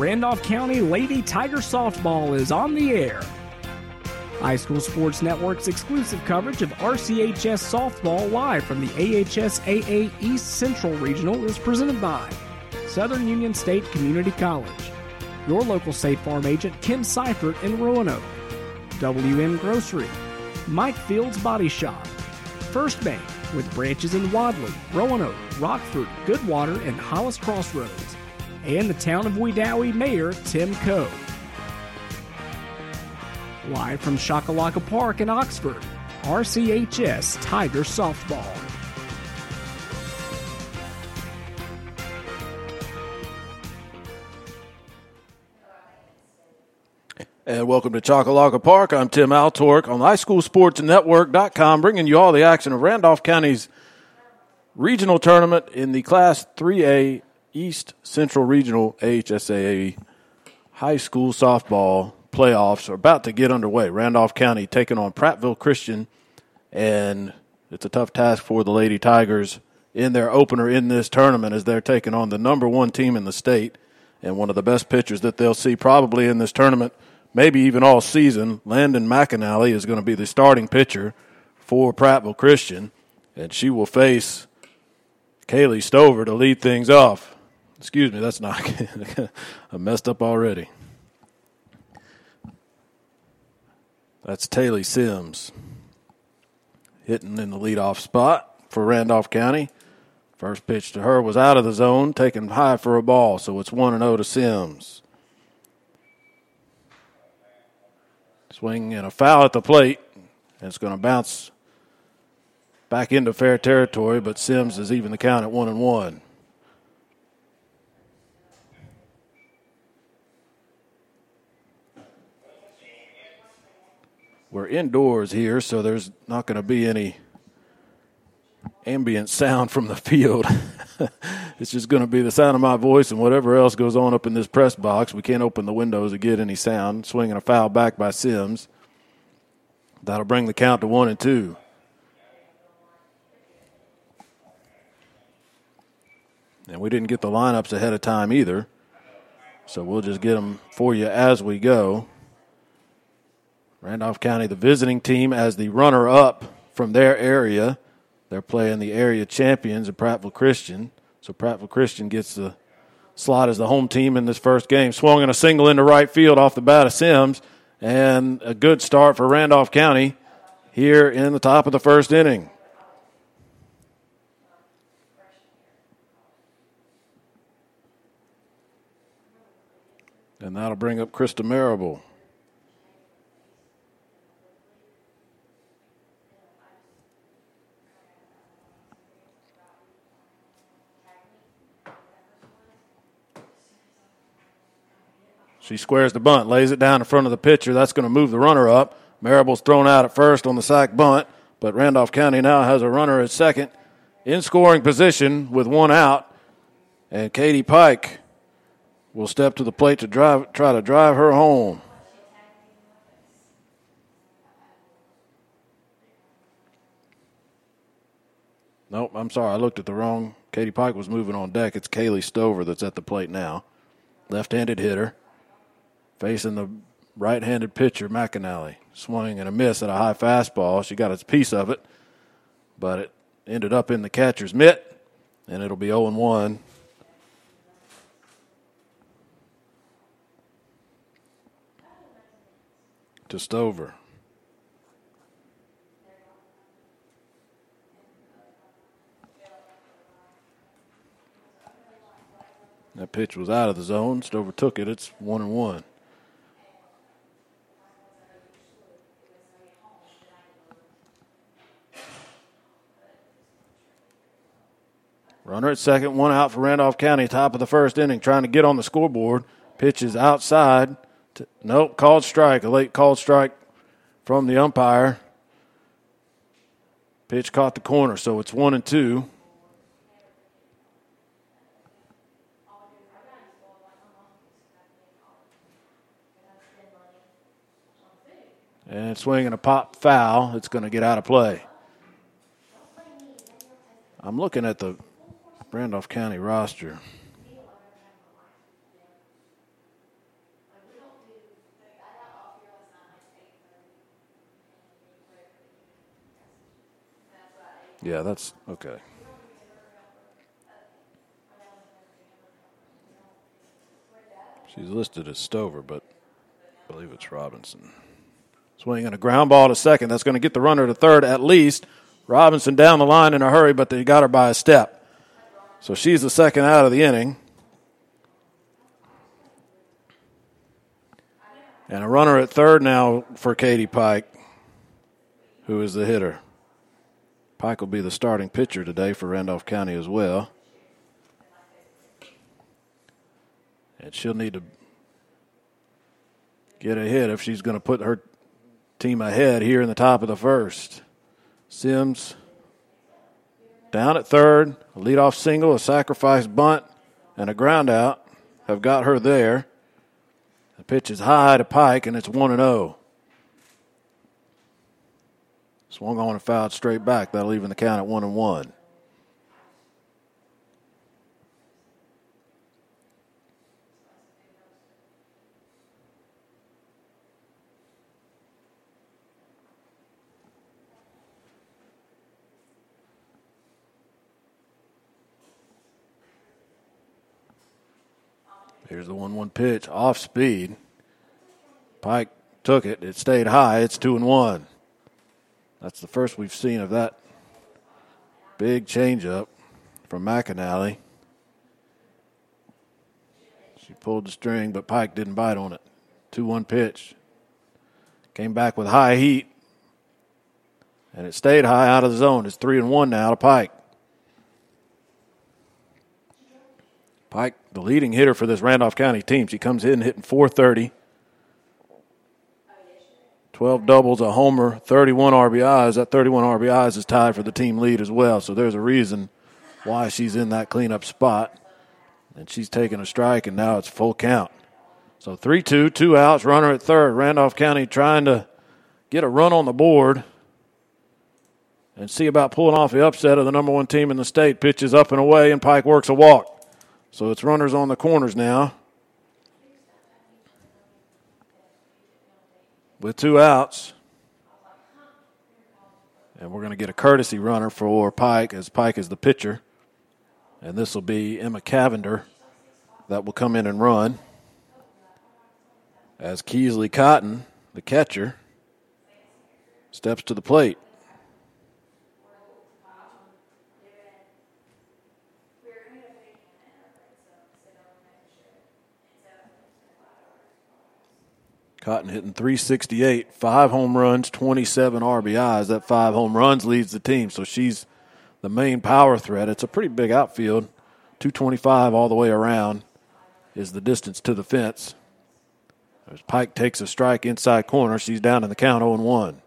Randolph County Lady Tiger Softball is on the air. High School Sports Network's exclusive coverage of RCHS softball live from the AHSAA East Central Regional is presented by Southern Union State Community College, your local State Farm agent Kim Seifert in Roanoke, WM Grocery, Mike Fields Body Shop, First Bank with branches in Wadley, Roanoke, Rockford, Goodwater, and Hollis Crossroads, and the town of Wedowee Mayor Tim Coe. Live from Choccolocco Park in Oxford, RCHS Tiger Softball. And welcome to Choccolocco Park. I'm Tim Altork on highschoolsportsnetwork.com, bringing you all the action of Randolph County's regional tournament in the Class 3A East Central Regional AHSAA High School Softball playoffs are about to get underway. Randolph County taking on Prattville Christian, and it's a tough task for the Lady Tigers in their opener in this tournament as they're taking on the number one team in the state and one of the best pitchers that they'll see probably in this tournament – maybe even all season. Landon McAnally is going to be the starting pitcher for Prattville Christian, and she will face Kaylee Stover to lead things off. Excuse me, that's not. I messed up already. That's Taylor Sims hitting in the leadoff spot for Randolph County. First pitch to her was out of the zone, taken high for a ball, so it's 1 0 to Sims. Swing and a foul at the plate. And it's going to bounce back into fair territory, but Sims is even the count at one and one. We're indoors here, so there's not going to be any ambient sound from the field. it's just going to be the sound of my voice and whatever else goes on up in this press box. We can't open the windows to get any sound. Swinging a foul back by Sims. That'll bring the count to one and two. And we didn't get the lineups ahead of time either. So we'll just get them for you as we go. Randolph County, the visiting team, as the runner up from their area. They're playing the area champions of Prattville Christian. So Prattville Christian gets the slot as the home team in this first game. Swung in a single into right field off the bat of Sims. And a good start for Randolph County here in the top of the first inning. And that'll bring up Krista Marable. She squares the bunt, lays it down in front of the pitcher. That's going to move the runner up. Marable's thrown out at first on the sac bunt, but Randolph County now has a runner at second in scoring position with one out. And Katie Pike will step to the plate to drive, try to drive her home. Nope, I'm sorry. I looked at the wrong. Katie Pike was moving on deck. It's Kaylee Stover that's at the plate now. Left handed hitter facing the right handed pitcher, McAnally. Swing and a miss at a high fastball. She got a piece of it, but it ended up in the catcher's mitt, and it'll be 0 1. To Stover. That pitch was out of the zone. Stover took it. It's one and one. Runner at second, one out for Randolph County, top of the first inning, trying to get on the scoreboard. Pitches outside. To, nope, called strike. A late called strike from the umpire. Pitch caught the corner, so it's one and two. And swinging a pop foul. It's going to get out of play. I'm looking at the Randolph County roster. Yeah, that's okay. She's listed as Stover, but I believe it's Robinson. Swinging a ground ball to second. That's going to get the runner to third at least. Robinson down the line in a hurry, but they got her by a step. So she's the second out of the inning. And a runner at third now for Katie Pike, who is the hitter. Pike will be the starting pitcher today for Randolph County as well. And she'll need to get ahead if she's going to put her team ahead here in the top of the first. Sims down at third, a leadoff single, a sacrifice bunt, and a ground out have got her there. The pitch is high to Pike, and it's 1 0. Swung on and fouled straight back. That'll even the count at 1 and 1. Here's the 1 1 pitch off speed. Pike took it. It stayed high. It's 2 and 1. That's the first we've seen of that big changeup from McAnally. She pulled the string, but Pike didn't bite on it. 2 1 pitch. Came back with high heat. And it stayed high out of the zone. It's 3 and 1 now to Pike. Pike, the leading hitter for this Randolph County team. She comes in hitting 430. 12 doubles, a homer, 31 RBIs. That 31 RBIs is tied for the team lead as well. So there's a reason why she's in that cleanup spot. And she's taking a strike, and now it's full count. So 3 2, two outs, runner at third. Randolph County trying to get a run on the board and see about pulling off the upset of the number one team in the state. Pitches up and away, and Pike works a walk. So it's runners on the corners now. With two outs. And we're going to get a courtesy runner for Pike as Pike is the pitcher. And this will be Emma Cavender that will come in and run. As Keesley Cotton, the catcher, steps to the plate. Cotton hitting 368, five home runs, 27 RBIs. That five home runs leads the team, so she's the main power threat. It's a pretty big outfield, 225 all the way around is the distance to the fence. As Pike takes a strike inside corner, she's down in the count 0 1.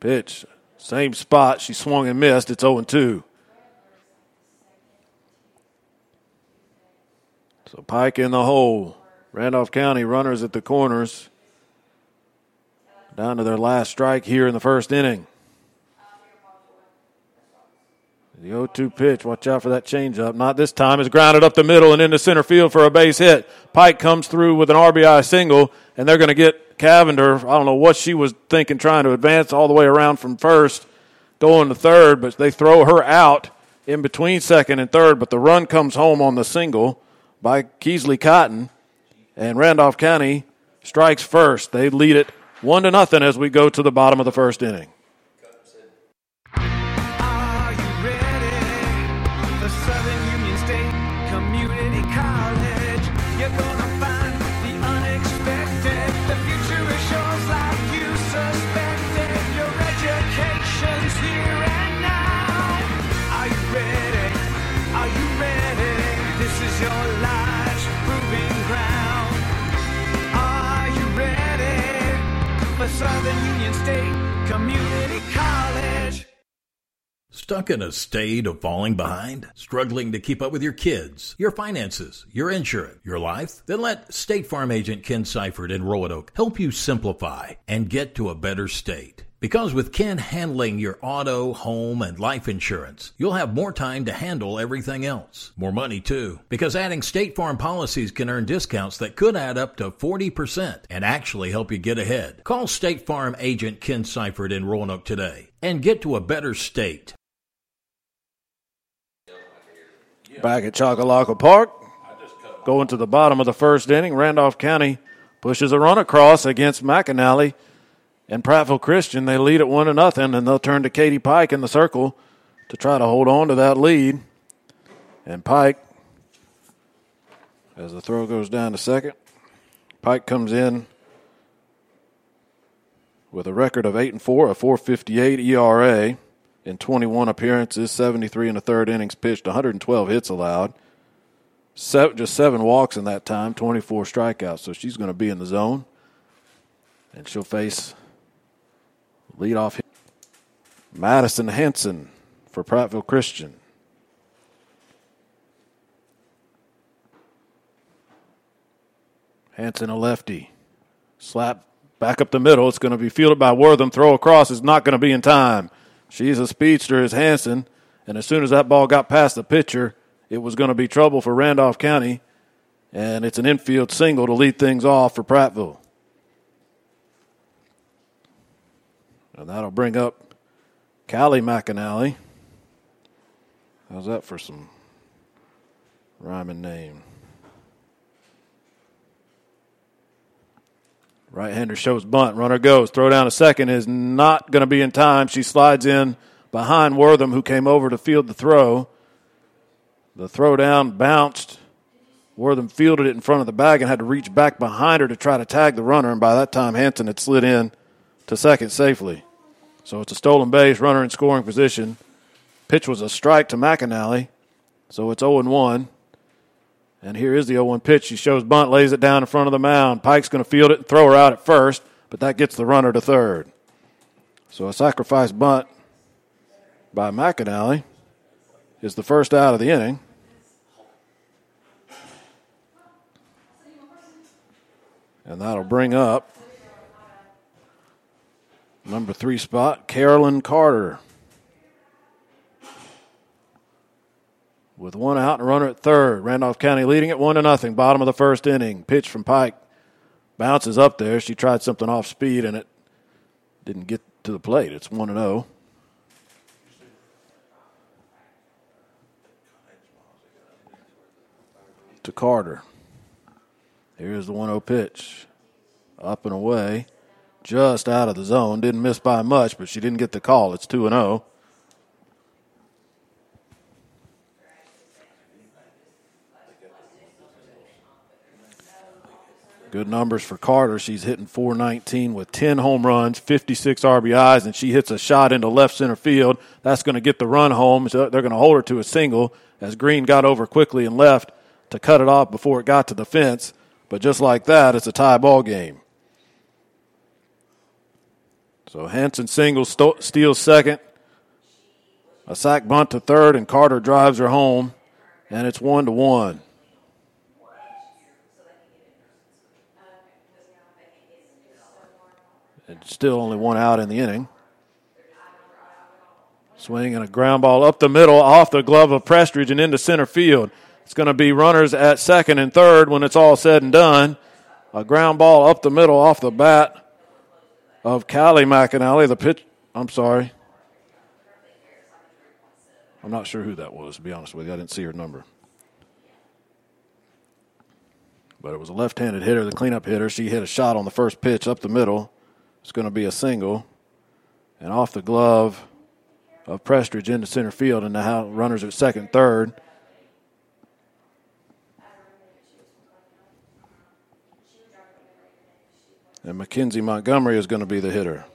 Pitch, same spot. She swung and missed. It's 0 2. So Pike in the hole. Randolph County runners at the corners. Down to their last strike here in the first inning. The 0 2 pitch. Watch out for that changeup. Not this time. It's grounded up the middle and into center field for a base hit. Pike comes through with an RBI single, and they're going to get Cavender. I don't know what she was thinking, trying to advance all the way around from first, going to third, but they throw her out in between second and third, but the run comes home on the single by Keesley Cotton, and Randolph County strikes first. They lead it one to nothing as we go to the bottom of the first inning. Stuck in a state of falling behind? Struggling to keep up with your kids, your finances, your insurance, your life? Then let State Farm agent Ken Seifert in Roanoke help you simplify and get to a better state. Because with Ken handling your auto, home, and life insurance, you'll have more time to handle everything else. More money too. Because adding State Farm policies can earn discounts that could add up to 40% and actually help you get ahead. Call State Farm agent Ken Seifert in Roanoke today and get to a better state. Back at Choccolocco Park, going to the bottom of the first inning, Randolph County pushes a run across against McAnally and Prattville Christian. They lead at one to nothing, and they'll turn to Katie Pike in the circle to try to hold on to that lead. And Pike, as the throw goes down to second, Pike comes in with a record of eight and four, a 4.58 ERA in 21 appearances, 73 in the third innings pitched, 112 hits allowed. Seven, just seven walks in that time, 24 strikeouts. So she's going to be in the zone. And she'll face leadoff hit. Madison Hanson for Prattville Christian. Hanson, a lefty. Slap back up the middle. It's going to be fielded by Wortham. Throw across is not going to be in time. She's a speedster, as Hanson. And as soon as that ball got past the pitcher, it was going to be trouble for Randolph County. And it's an infield single to lead things off for Prattville. And that'll bring up Callie McAnally. How's that for some rhyming name? Right hander shows bunt. Runner goes. Throw down a second is not going to be in time. She slides in behind Wortham, who came over to field the throw. The throw down bounced. Wortham fielded it in front of the bag and had to reach back behind her to try to tag the runner. And by that time, Hanson had slid in to second safely. So it's a stolen base, runner in scoring position. Pitch was a strike to McAnally. So it's 0 1. And here is the 0 1 pitch. She shows bunt, lays it down in front of the mound. Pike's going to field it and throw her out at first, but that gets the runner to third. So a sacrifice bunt by McAnally is the first out of the inning. And that'll bring up number three spot, Carolyn Carter. With one out and a runner at third. Randolph County leading it one to nothing. Bottom of the first inning. Pitch from Pike. Bounces up there. She tried something off speed and it didn't get to the plate. It's 1 0. To Carter. Here's the 1 0 pitch. Up and away. Just out of the zone. Didn't miss by much, but she didn't get the call. It's 2 0. Good numbers for Carter. She's hitting 419 with 10 home runs, 56 RBIs, and she hits a shot into left center field. That's going to get the run home. So they're going to hold her to a single as Green got over quickly and left to cut it off before it got to the fence. But just like that, it's a tie ball game. So Hanson singles, steals second. A sack bunt to third, and Carter drives her home, and it's one to one. It's still only one out in the inning. Swing and a ground ball up the middle, off the glove of Prestridge and into center field. It's going to be runners at second and third when it's all said and done. A ground ball up the middle off the bat of Callie McAnally. The pitch, I'm sorry. I'm not sure who that was, to be honest with you. I didn't see her number. But it was a left handed hitter, the cleanup hitter. She hit a shot on the first pitch up the middle. It's going to be a single. And off the glove of Prestridge into center field, and now runners at second, third. And Mackenzie Montgomery is going to be the hitter.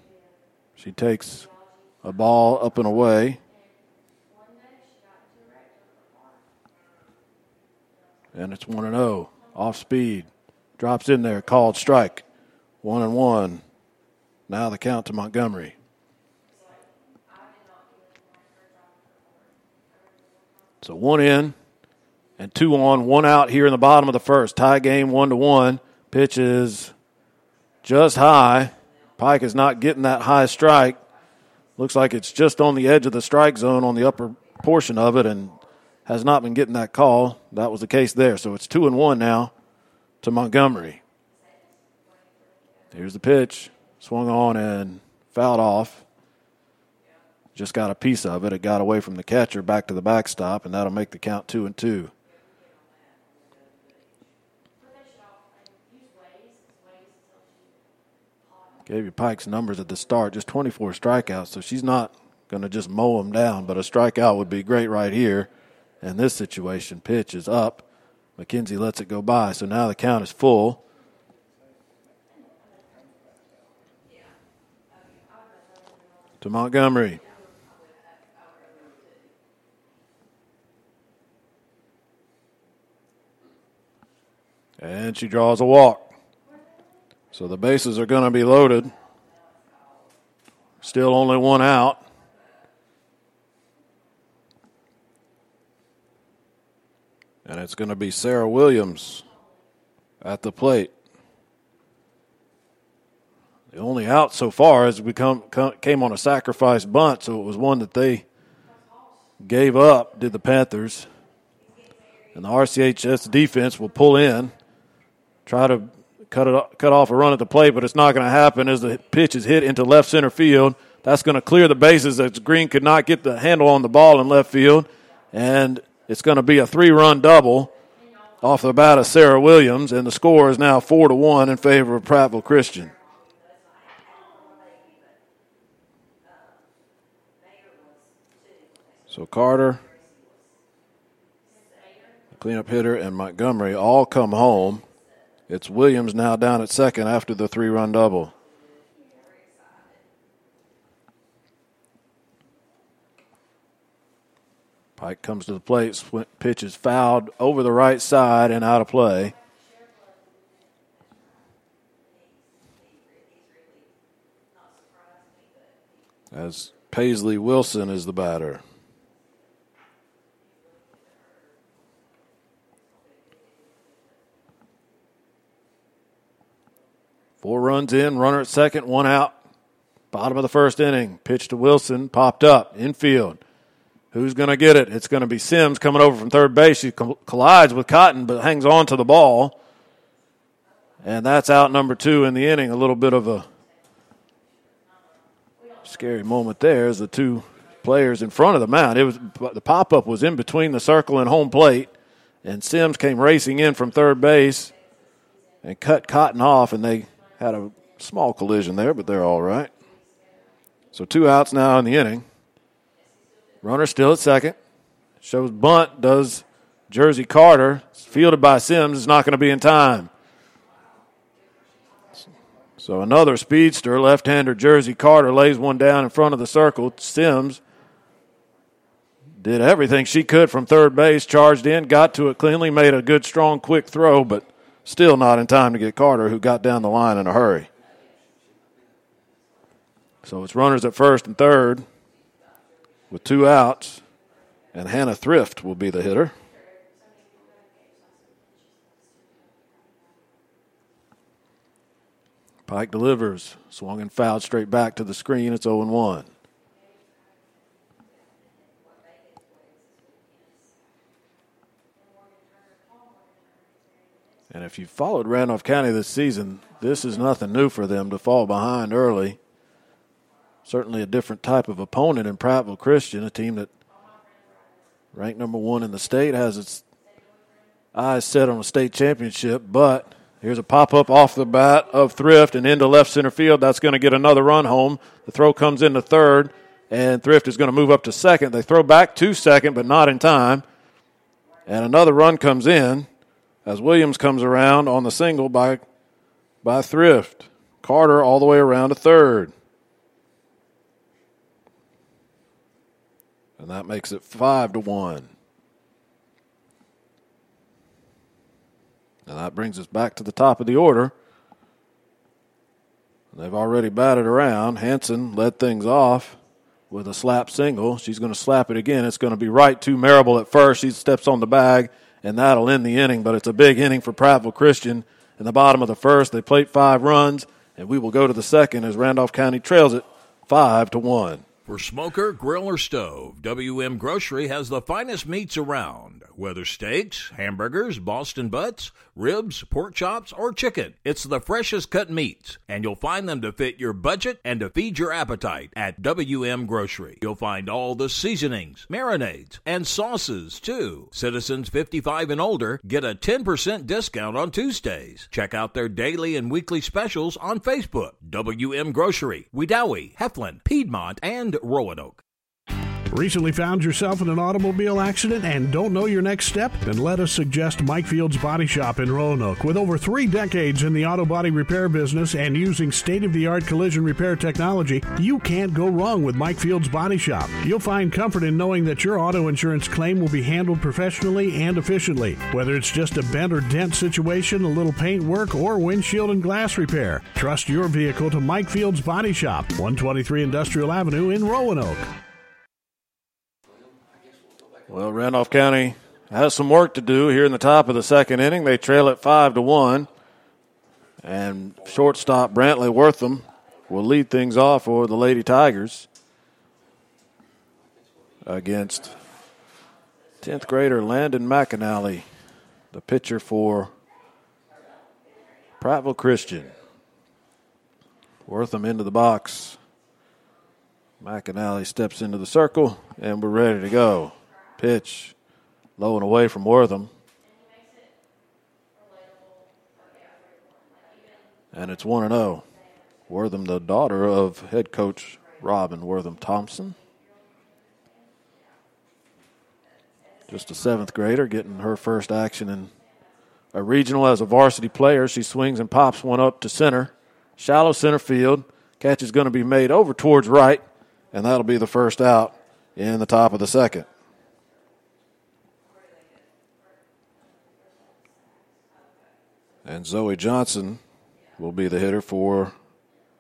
She takes a ball up and away. And it's 1 and 0. Off speed. Drops in there. Called strike. 1 and 1. Now the count to Montgomery. So one in and two on, one out here in the bottom of the first. Tie game one to one. Pitch is just high. Pike is not getting that high strike. Looks like it's just on the edge of the strike zone on the upper portion of it and has not been getting that call. That was the case there. So it's two and one now to Montgomery. Here's the pitch. Swung on and fouled off. Just got a piece of it. It got away from the catcher back to the backstop, and that'll make the count two and two. Gave you Pike's numbers at the start, just 24 strikeouts, so she's not going to just mow them down, but a strikeout would be great right here. And this situation, pitch is up. McKenzie lets it go by, so now the count is full. To Montgomery. And she draws a walk. So the bases are going to be loaded. Still only one out. And it's going to be Sarah Williams at the plate. The only out so far has become came on a sacrifice bunt, so it was one that they gave up. Did the Panthers? And the RCHS defense will pull in, try to cut it cut off a run at the plate, but it's not going to happen as the pitch is hit into left center field. That's going to clear the bases as Green could not get the handle on the ball in left field, and it's going to be a three-run double off the bat of Sarah Williams, and the score is now four to one in favor of Prattville Christian. So Carter, cleanup hitter, and Montgomery all come home. It's Williams now down at second after the three run double. Pike comes to the plate. Pitch is fouled over the right side and out of play. As Paisley Wilson is the batter. Four runs in, runner at second, one out. Bottom of the first inning. Pitch to Wilson, popped up, infield. Who's going to get it? It's going to be Sims coming over from third base. He collides with Cotton, but hangs on to the ball. And that's out number two in the inning. A little bit of a scary moment there as the two players in front of the mound. It was the pop up was in between the circle and home plate, and Sims came racing in from third base and cut Cotton off, and they had a small collision there, but they're all right. So two outs now in the inning. Runner still at second. Shows bunt, does Jersey Carter. It's fielded by Sims. Is not going to be in time. So another speedster, left-hander Jersey Carter lays one down in front of the circle. Sims did everything she could from third base, charged in, got to it cleanly, made a good, strong, quick throw, but Still not in time to get Carter, who got down the line in a hurry. So it's runners at first and third with two outs, and Hannah Thrift will be the hitter. Pike delivers, swung and fouled straight back to the screen. It's 0 1. And if you followed Randolph County this season, this is nothing new for them to fall behind early. Certainly a different type of opponent in Prattville Christian, a team that ranked number one in the state, has its eyes set on a state championship. But here's a pop up off the bat of Thrift and into left center field. That's going to get another run home. The throw comes into third, and Thrift is going to move up to second. They throw back to second, but not in time. And another run comes in as Williams comes around on the single by, by Thrift. Carter all the way around to third. And that makes it five to one. And that brings us back to the top of the order. They've already batted around. Hanson led things off with a slap single. She's going to slap it again. It's going to be right to Marable at first. She steps on the bag and that'll end the inning. But it's a big inning for Prattville Christian. In the bottom of the first, they played five runs, And we will go to the second as Randolph County trails it 5 to 1. For smoker, grill, or stove, WM Grocery has the finest meats around. Whether steaks, hamburgers, Boston butts, ribs, pork chops, or chicken, it's the freshest cut meats, and you'll find them to fit your budget and to feed your appetite at WM Grocery. You'll find all the seasonings, marinades, and sauces too. Citizens 55 and older get a 10% discount on Tuesdays. Check out their daily and weekly specials on Facebook. WM Grocery, Wedowee, Heflin, Piedmont, and Roanoke. Recently found yourself in an automobile accident and don't know your next step? Then let us suggest Mike Fields Body Shop in Roanoke. With over three decades in the auto body repair business and using state of the art collision repair technology, you can't go wrong with Mike Fields Body Shop. You'll find comfort in knowing that your auto insurance claim will be handled professionally and efficiently. Whether it's just a bent or dent situation, a little paint work, or windshield and glass repair, trust your vehicle to Mike Fields Body Shop, 123 Industrial Avenue in Roanoke. Well, Randolph County has some work to do here in the top of the second inning. They trail it 5 to 1. And shortstop Brantley Wortham will lead things off for the Lady Tigers against 10th grader Landon McAnally, the pitcher for Prattville Christian. Wortham into the box. McAnally steps into the circle, and we're ready to go. Pitch low and away from Wortham. And it's 1 0. Wortham, the daughter of head coach Robin Wortham Thompson. Just a seventh grader getting her first action in a regional as a varsity player. She swings and pops one up to center. Shallow center field. Catch is going to be made over towards right, and that'll be the first out in the top of the second. And Zoe Johnson will be the hitter for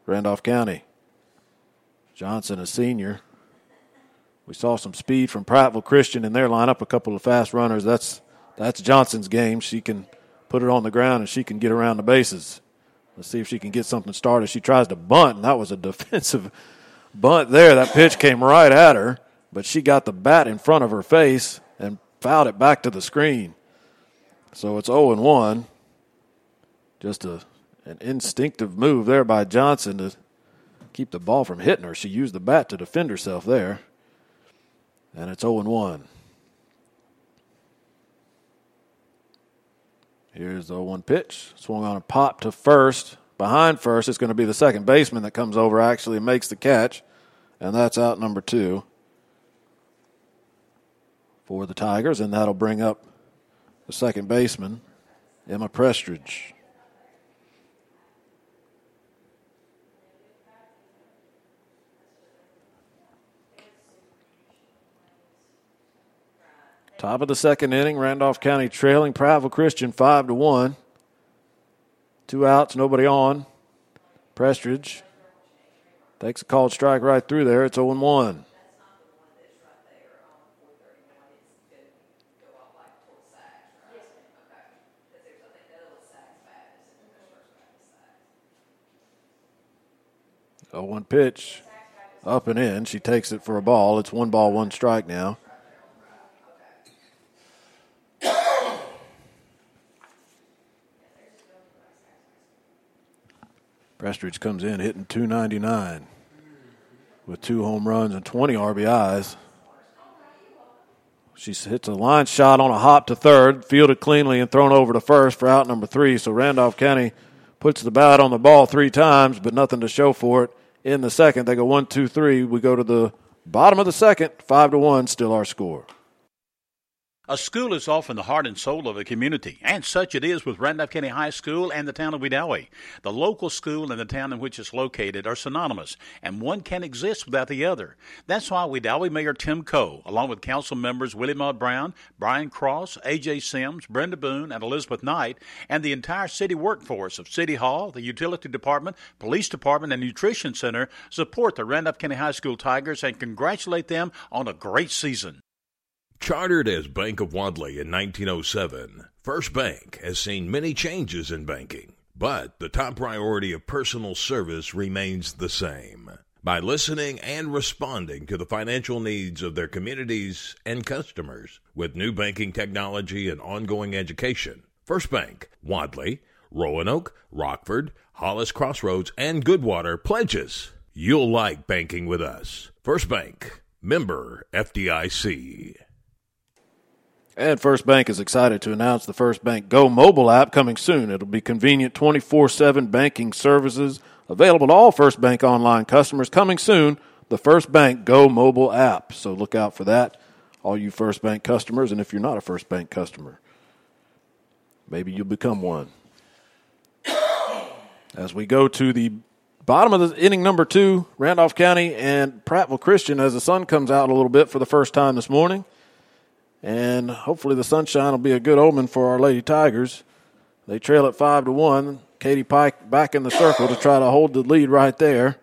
Randolph County. Johnson, a senior. We saw some speed from Prattville Christian in their lineup, a couple of fast runners. That's that's Johnson's game. She can put it on the ground and she can get around the bases. Let's see if she can get something started. She tries to bunt, and that was a defensive bunt there. That pitch came right at her, but she got the bat in front of her face and fouled it back to the screen. So it's 0 1. Just a an instinctive move there by Johnson to keep the ball from hitting her. She used the bat to defend herself there. And it's 0 1. Here's the 0 1 pitch. Swung on a pop to first. Behind first, it's going to be the second baseman that comes over actually makes the catch. And that's out number two for the Tigers. And that'll bring up the second baseman, Emma Prestridge. Top of the second inning, Randolph County trailing Prattville Christian five to one. Two outs, nobody on. Prestridge takes a called strike right through there. It's 0 1. Oh, one pitch up and in. She takes it for a ball. It's one ball, one strike now. Prestridge comes in hitting 299 with two home runs and 20 RBIs. She hits a line shot on a hop to third, fielded cleanly and thrown over to first for out number three. So Randolph County puts the bat on the ball three times, but nothing to show for it. In the second, they go one, two, three. We go to the bottom of the second, five to one, still our score. A school is often the heart and soul of a community, and such it is with Randolph County High School and the town of Wedowee. The local school and the town in which it's located are synonymous, and one can't exist without the other. That's why Wedowee Mayor Tim Coe, along with council members Willie Maud Brown, Brian Cross, A.J. Sims, Brenda Boone, and Elizabeth Knight, and the entire city workforce of City Hall, the Utility Department, Police Department, and Nutrition Center support the Randolph County High School Tigers and congratulate them on a great season. Chartered as Bank of Wadley in 1907, First Bank has seen many changes in banking, but the top priority of personal service remains the same. By listening and responding to the financial needs of their communities and customers with new banking technology and ongoing education, First Bank, Wadley, Roanoke, Rockford, Hollis Crossroads, and Goodwater pledges you'll like banking with us. First Bank, member FDIC. And First Bank is excited to announce the First Bank Go mobile app coming soon. It'll be convenient 24 7 banking services available to all First Bank online customers. Coming soon, the First Bank Go mobile app. So look out for that, all you First Bank customers. And if you're not a First Bank customer, maybe you'll become one. As we go to the bottom of the inning number two, Randolph County and Prattville Christian, as the sun comes out a little bit for the first time this morning. And hopefully the sunshine will be a good omen for our Lady Tigers. They trail at five to one. Katie Pike back in the circle to try to hold the lead right there.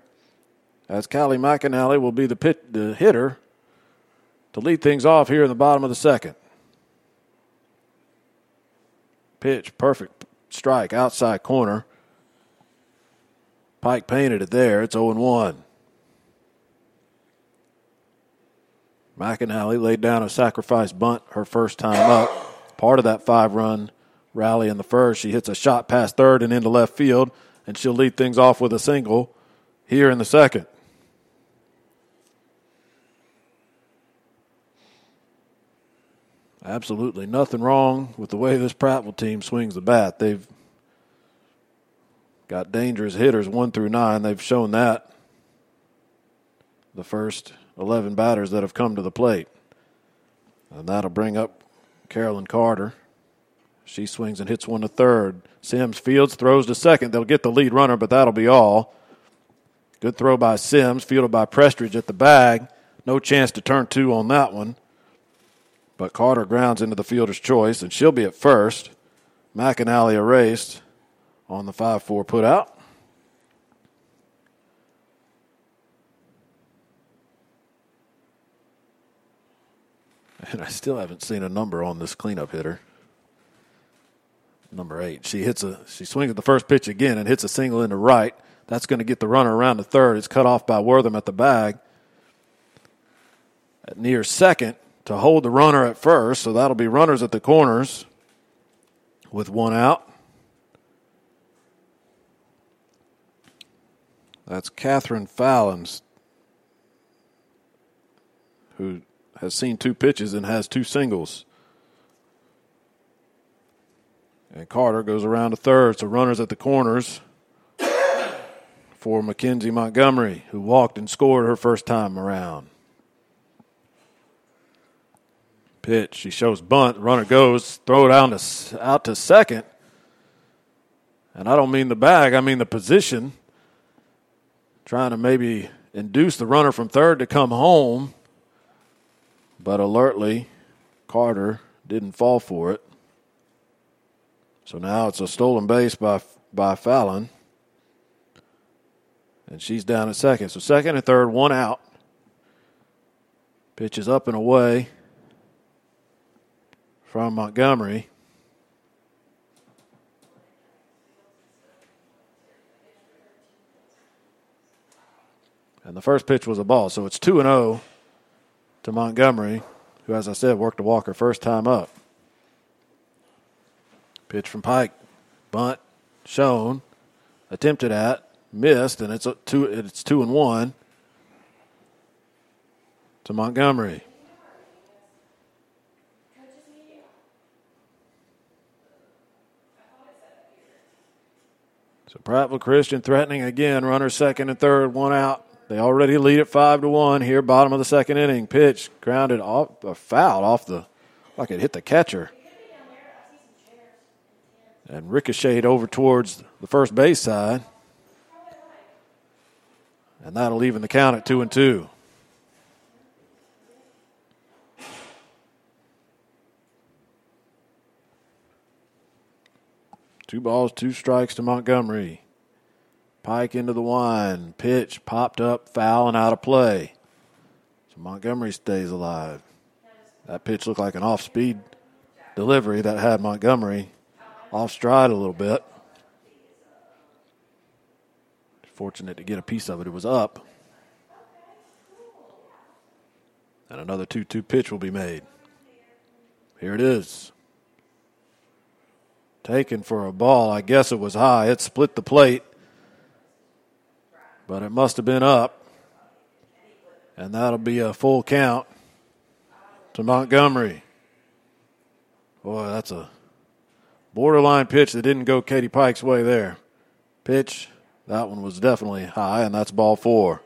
As Callie McAnally will be the pit, the hitter to lead things off here in the bottom of the second. Pitch, perfect strike, outside corner. Pike painted it there. It's 0 1. McAnally laid down a sacrifice bunt her first time up. Part of that five run rally in the first. She hits a shot past third and into left field, and she'll lead things off with a single here in the second. Absolutely nothing wrong with the way this Prattville team swings the bat. They've got dangerous hitters one through nine. They've shown that the first 11 batters that have come to the plate. And that'll bring up Carolyn Carter. She swings and hits one to third. Sims Fields throws to second. They'll get the lead runner, but that'll be all. Good throw by Sims, fielded by Prestridge at the bag. No chance to turn two on that one. But Carter grounds into the fielder's choice, and she'll be at first. McAnally erased on the 5 4 put out. And I still haven't seen a number on this cleanup hitter. Number eight. She hits a she swings at the first pitch again and hits a single into right. That's going to get the runner around the third. It's cut off by Wortham at the bag. At near second to hold the runner at first, so that'll be runners at the corners with one out. That's Catherine Fallons, who has seen two pitches and has two singles. And Carter goes around to third, so runners at the corners for Mackenzie Montgomery, who walked and scored her first time around. Pitch. She shows bunt. Runner goes. Throw it out to, out to second. And I don't mean the bag, I mean the position. Trying to maybe induce the runner from third to come home. But alertly, Carter didn't fall for it. So now it's a stolen base by by Fallon. And she's down at second. So second and third, one out. Pitch is up and away from Montgomery. And the first pitch was a ball. So it's 2 and 0 to Montgomery, who, as I said, worked to Walker first time up. Pitch from Pike, bunt, shown, attempted at, missed, and it's two. It's two and one to Montgomery. So Prattville Christian threatening again. Runner second and third, one out. They already lead at five to one here, bottom of the second inning. Pitch grounded off uh, a foul off the like it hit the catcher. And ricocheted over towards the first base side. And that'll even the count at two and two. Two balls, two strikes to Montgomery. Pike into the wine. Pitch popped up, foul, and out of play. So Montgomery stays alive. That pitch looked like an off speed delivery that had Montgomery off stride a little bit. Fortunate to get a piece of it. It was up. And another 2 2 pitch will be made. Here it is. Taken for a ball. I guess it was high. It split the plate. But it must have been up. And that'll be a full count to Montgomery. Boy, that's a borderline pitch that didn't go Katie Pike's way there. Pitch, that one was definitely high, and that's ball four.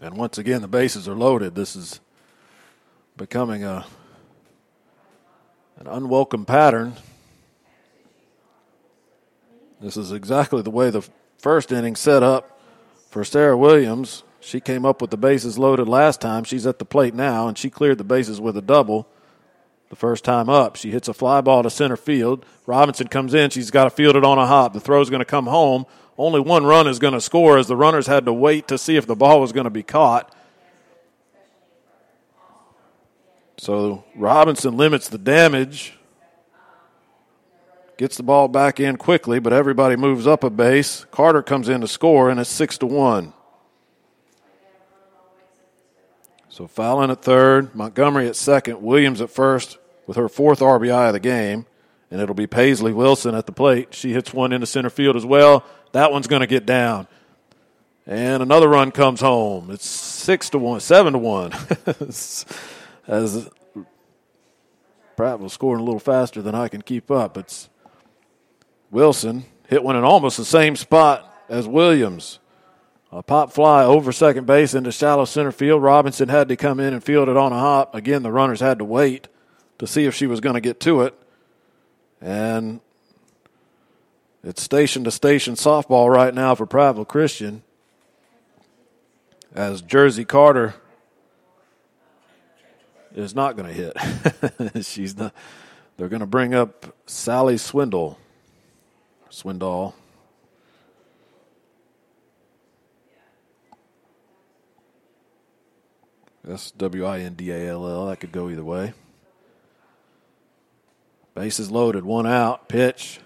And once again, the bases are loaded. This is becoming a an unwelcome pattern. This is exactly the way the first inning set up for Sarah Williams. She came up with the bases loaded last time. She's at the plate now, and she cleared the bases with a double the first time up. She hits a fly ball to center field. Robinson comes in. She's got to field it on a hop. The throw's going to come home. Only one run is going to score as the runners had to wait to see if the ball was going to be caught. So Robinson limits the damage, gets the ball back in quickly, but everybody moves up a base. Carter comes in to score, and it's six to one. So Fallon at third, Montgomery at second, Williams at first with her fourth RBI of the game, and it'll be Paisley Wilson at the plate. She hits one into center field as well. That one's going to get down. And another run comes home. It's six to one, seven to one. As Pratt was scoring a little faster than I can keep up. It's Wilson hit one in almost the same spot as Williams. A pop fly over second base into shallow center field. Robinson had to come in and field it on a hop. Again, the runners had to wait to see if she was going to get to it. And it's station to station softball right now for Prattville Christian. As Jersey Carter is not going to hit. She's not. They're going to bring up Sally Swindle. Swindall. S W I N D A L L. That could go either way. Bases loaded, one out, pitch.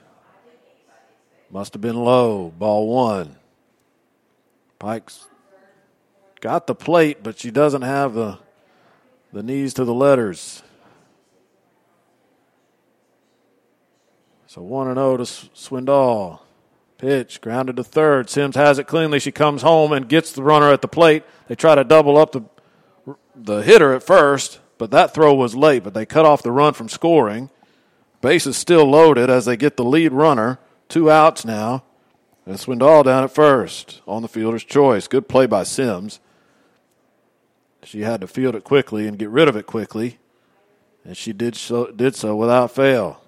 Must have been low. Ball one. Pike's got the plate, but she doesn't have the the knees to the letters. So 1 and 0 to Swindall. Pitch grounded to third. Sims has it cleanly. She comes home and gets the runner at the plate. They try to double up the the hitter at first, but that throw was late. But they cut off the run from scoring. Base is still loaded as they get the lead runner. Two outs now. And Swindall down at first on the fielder's choice. Good play by Sims. She had to field it quickly and get rid of it quickly, and she did so, did so without fail.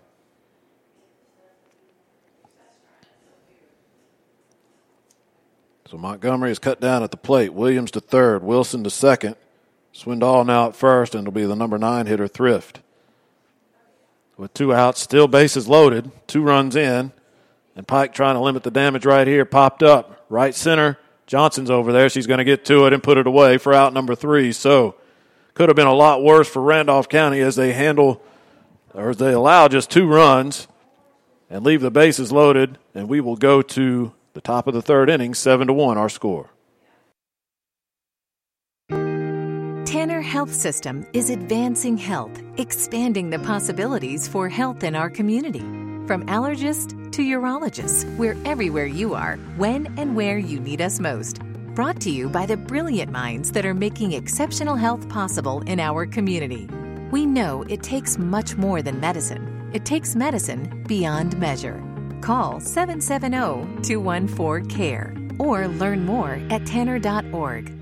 So Montgomery is cut down at the plate. Williams to third, Wilson to second. Swindall now at first, and it'll be the number nine hitter, Thrift. With two outs, still bases loaded, two runs in, and Pike trying to limit the damage right here. Popped up, right center. Johnson's over there. She's going to get to it and put it away for out number three. So could have been a lot worse for Randolph County as they handle or as they allow just two runs and leave the bases loaded. And we will go to the top of the third inning, seven to one, our score. Tanner Health System is advancing health, expanding the possibilities for health in our community. From allergist to urologist, we're everywhere you are, when and where you need us most. Brought to you by the brilliant minds that are making exceptional health possible in our community. We know it takes much more than medicine, it takes medicine beyond measure. Call 770 214 CARE or learn more at tanner.org.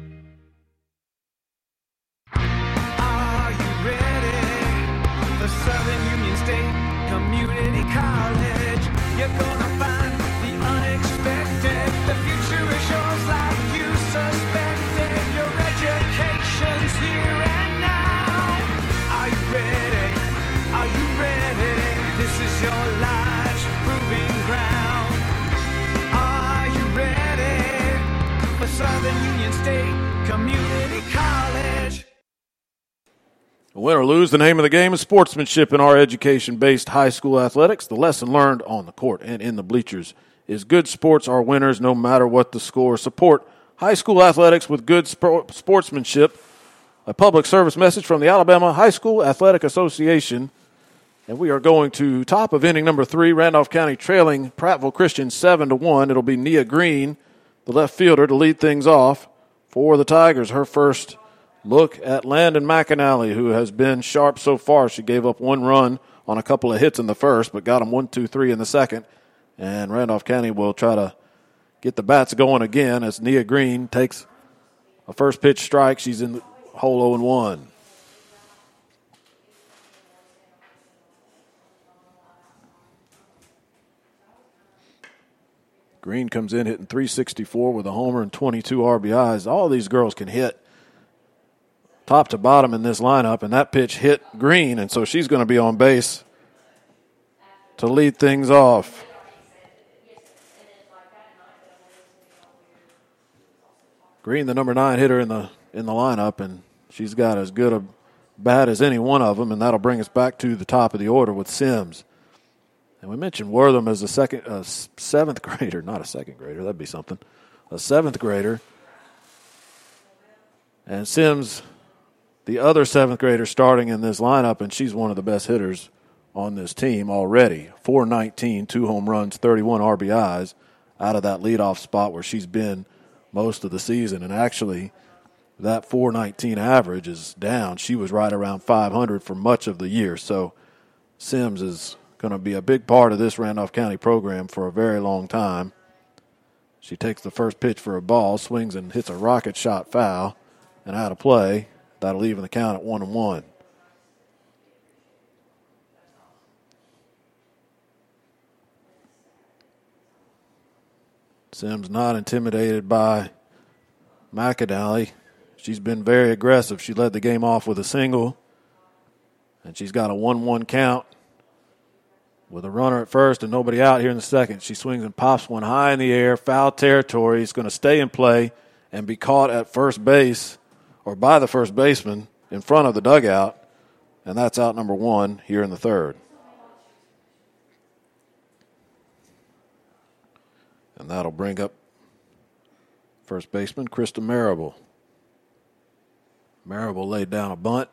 Southern Union State Community College? Win or lose, the name of the game is sportsmanship in our education based high school athletics. The lesson learned on the court and in the bleachers is good sports are winners no matter what the score. Support high school athletics with good sp- sportsmanship. A public service message from the Alabama High School Athletic Association. And we are going to top of inning number three. Randolph County trailing Prattville Christian seven to one. It'll be Nia Green, the left fielder, to lead things off for the Tigers. Her first look at Landon McAnally, who has been sharp so far. She gave up one run on a couple of hits in the first, but got them one, two, three in the second. And Randolph County will try to get the bats going again as Nia Green takes a first pitch strike. She's in the hole 0 1. Green comes in hitting 364 with a homer and 22 RBIs. All these girls can hit top to bottom in this lineup, and that pitch hit Green, and so she's going to be on base to lead things off. Green, the number nine hitter in the in the lineup, and she's got as good a bat as any one of them, and that'll bring us back to the top of the order with Sims. And we mentioned Wortham as a second, a seventh grader, not a second grader. That'd be something. A seventh grader, and Sims, the other seventh grader, starting in this lineup, and she's one of the best hitters on this team already. 419, two home runs, 31 RBIs out of that leadoff spot where she's been most of the season. And actually, that 419 average is down. She was right around 500 for much of the year. So Sims is going to be a big part of this Randolph County program for a very long time. She takes the first pitch for a ball, swings and hits a rocket shot foul, and out of play. That'll even the count at one and one. Sims not intimidated by McAnally. She's been very aggressive. She led the game off with a single, and she's got a 1 1 count with a runner at first and nobody out here in the second. She swings and pops one high in the air, foul territory. It's going to stay in play and be caught at first base or by the first baseman in front of the dugout, and that's out number one here in the third. And that'll bring up first baseman Krista Marable. Marable laid down a bunt.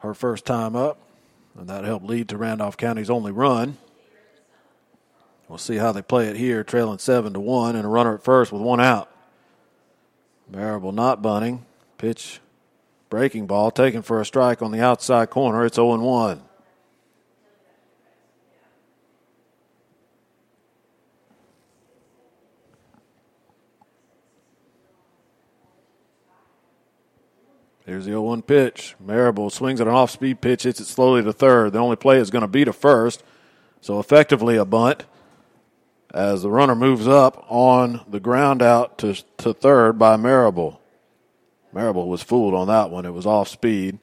Her first time up, and that helped lead to Randolph County's only run. We'll see how they play it here, trailing seven to one, and a runner at first with one out. Marable not bunting. Pitch, breaking ball, taken for a strike on the outside corner. It's 0 1. Here's the 0 1 pitch. Marable swings at an off speed pitch, hits it slowly to third. The only play is going to be to first. So effectively a bunt as the runner moves up on the ground out to, to third by Marable. Marable was fooled on that one. It was off speed.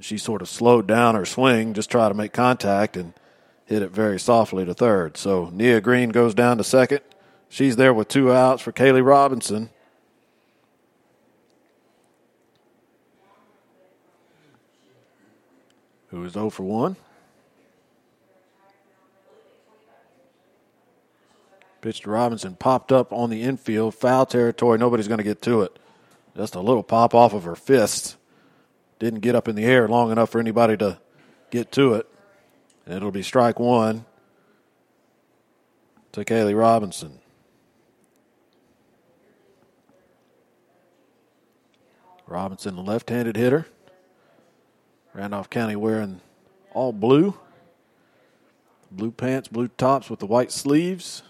She sort of slowed down her swing, just try to make contact, and hit it very softly to third. So Nia Green goes down to second. She's there with two outs for Kaylee Robinson. Who is 0 for 1. Pitch to Robinson popped up on the infield, foul territory. Nobody's going to get to it. Just a little pop off of her fist. Didn't get up in the air long enough for anybody to get to it. And it'll be strike one to Kaylee Robinson. Robinson, the left handed hitter. Randolph County wearing all blue. Blue pants, blue tops with the white sleeves.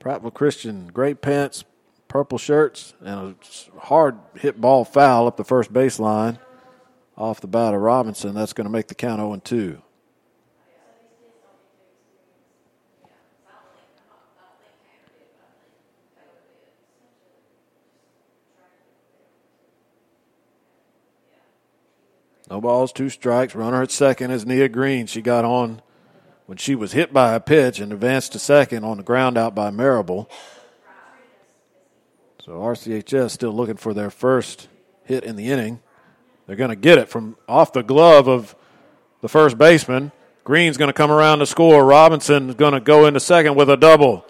Prattville Christian, gray pants, purple shirts, and a hard hit ball foul up the first baseline off the bat of Robinson. That's going to make the count 0 2. No balls, two strikes. Runner at second is Nia Green. She got on when she was hit by a pitch and advanced to second on the ground out by Marable. So RCHS still looking for their first hit in the inning. They're going to get it from off the glove of the first baseman. Green's going to come around to score. Robinson's going to go into second with a double.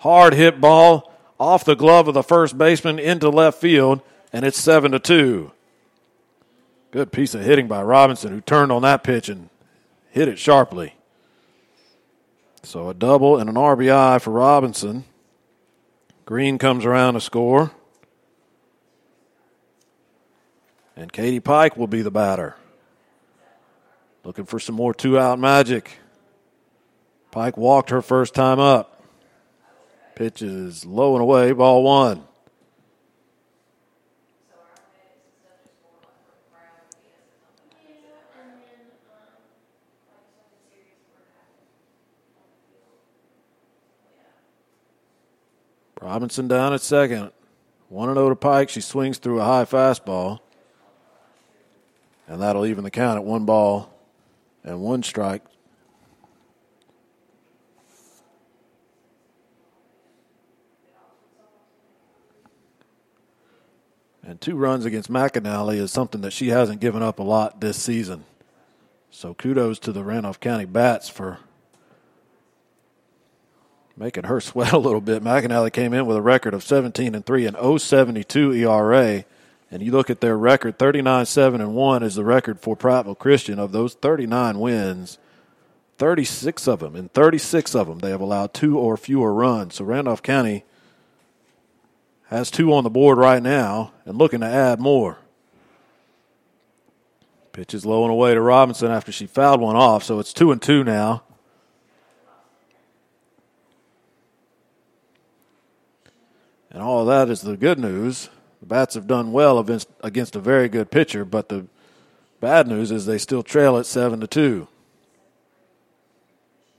Hard hit ball off the glove of the first baseman into left field, and it's seven to two. Good piece of hitting by Robinson, who turned on that pitch and hit it sharply. So a double and an RBI for Robinson. Green comes around to score. And Katie Pike will be the batter. Looking for some more two out magic. Pike walked her first time up. Pitch is low and away, ball one. Robinson down at second. 1 0 to Pike. She swings through a high fastball. And that'll even the count at one ball and one strike. And two runs against McAnally is something that she hasn't given up a lot this season. So kudos to the Randolph County Bats for making her sweat a little bit. McAnally came in with a record of 17 and 3 and 072 ERA. And you look at their record, 39 7 and 1 is the record for Prattville Christian. Of those 39 wins, 36 of them, in 36 of them, they have allowed two or fewer runs. So Randolph County has two on the board right now and looking to add more. Pitch is low and away to Robinson after she fouled one off, so it's two and two now. And all that is the good news. The Bats have done well against, against a very good pitcher, but the bad news is they still trail at seven to two.